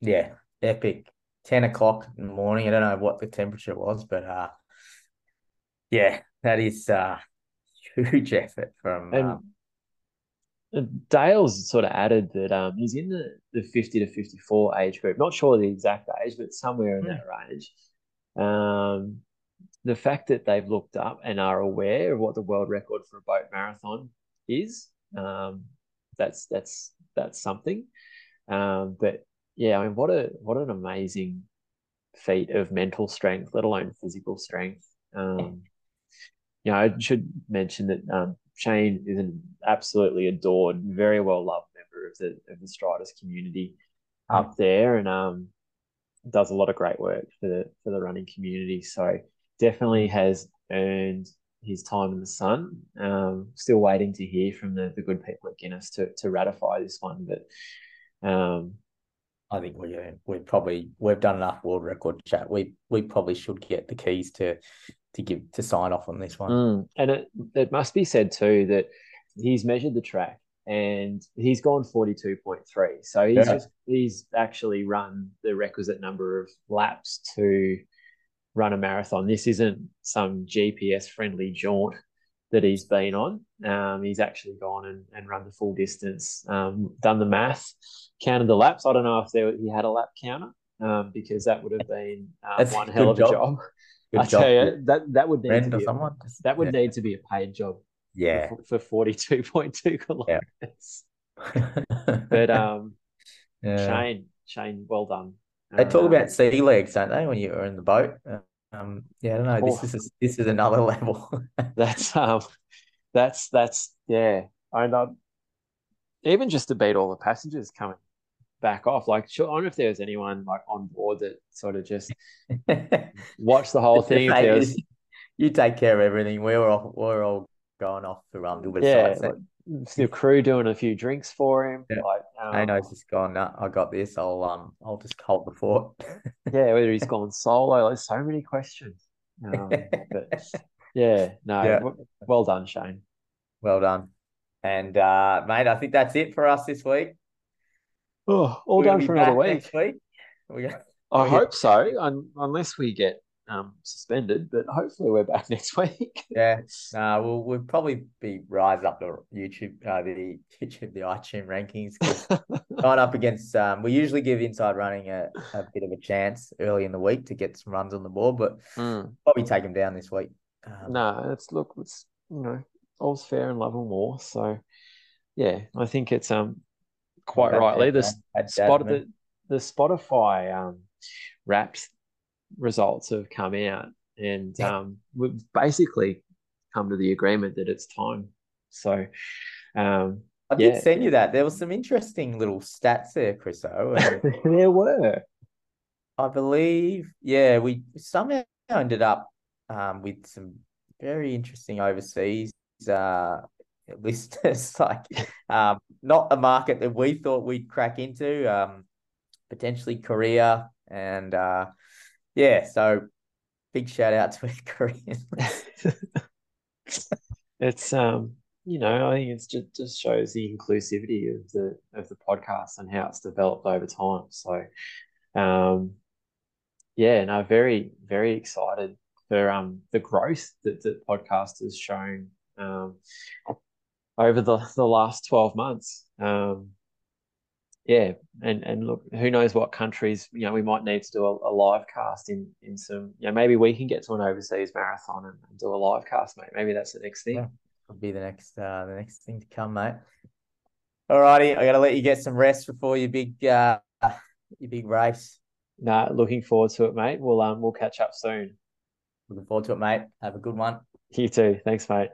yeah, epic. Ten o'clock in the morning. I don't know what the temperature was, but uh, yeah, that is a huge effort from. And um, Dale's sort of added that um, he's in the, the 50 to 54 age group. Not sure the exact age, but somewhere in Hmm. that range. Um, the fact that they've looked up and are aware of what the world record for a boat marathon is, um, that's that's that's something. Um, but yeah, I mean, what a what an amazing feat of mental strength, let alone physical strength. Um, you know, I should mention that um, Shane is an absolutely adored, very well loved member of the of the Striders community up there, and um, does a lot of great work for the for the running community. So definitely has earned his time in the sun. Um, still waiting to hear from the, the good people at Guinness to to ratify this one, but um, I think we we probably we've done enough world record chat. We we probably should get the keys to to give to sign off on this one. Mm. And it, it must be said too that he's measured the track and he's gone 42.3. So he's Yeah. just he's actually run the requisite number of laps to run a marathon. This isn't some GPS friendly jaunt that he's been on. Um, he's actually gone and, and run the full distance, um, done the math, counted the laps. I don't know if there, he had a lap counter um, because that would have been um, one hell of a job. job. Good I job, tell you, that that would need to friend be a, that would Yeah. need to be a paid job Yeah. for, for forty two point two kilometers. But um, yeah. Shane, Shane, well done. They talk Um, about sea legs, don't they, when you're in the boat? Um, yeah, I don't know. Oh. This is this is another level. that's um, that's that's yeah. I know. Even just to beat all the passengers coming back off, like sure, I don't know if there was anyone like on board that sort of just watched the whole thing. Mate, was, you take care of everything. We're all we're all going off to um, do yeah, like, the crew doing a few drinks for him. Yeah. Like, um, I know he's just gone. "Nah, I got this. I'll um, I'll just hold the fort. yeah, whether he's gone solo. There's so many questions. Um, but yeah, no, Yeah. w- well done, Shane. well done, and uh, mate, I think that's it for us this week. Oh, all We're done for another week. week. We got- I we hope so, un- unless we get um, suspended. But hopefully, we're back next week. Yeah, uh, we'll we'll probably be rise up the YouTube, uh, the YouTube, the iTunes rankings. going up against, um, we usually give Inside Running a, a bit of a chance early in the week to get some runs on the board, but Mm. probably take them down this week. Um, No, it's look, it's you know, all's fair in love and war. So, yeah, I think it's um quite rightly the spot the the Spotify um Wrapped results have come out, and Yeah. um we've basically come to the agreement that it's time. So, um, I did yeah. send you that. There was some interesting little stats there, Chris. and there were. I believe, yeah, we somehow ended up um, with some very interesting overseas uh, listeners, like um, not a market that we thought we'd crack into, um, potentially Korea. And uh, yeah, so big shout out to Korean. it's um you know I think it's just just shows the inclusivity of the of the podcast and how it's developed over time. So um yeah, no, very very excited for um the growth that the podcast has shown um over the the last 12 months. Um yeah, and and look, who knows what countries, you know, we might need to do a, a live cast in in some, you know, maybe we can get to an overseas marathon and, and do a live cast, mate. Maybe that's the next thing. Yeah. Will be the next uh, the next thing to come, mate. Alrighty, I gotta let you get some rest before your big uh, your big race. Nah, looking forward to it, mate. We'll um we'll catch up soon. Looking forward to it, mate. Have a good one. You too. Thanks, mate.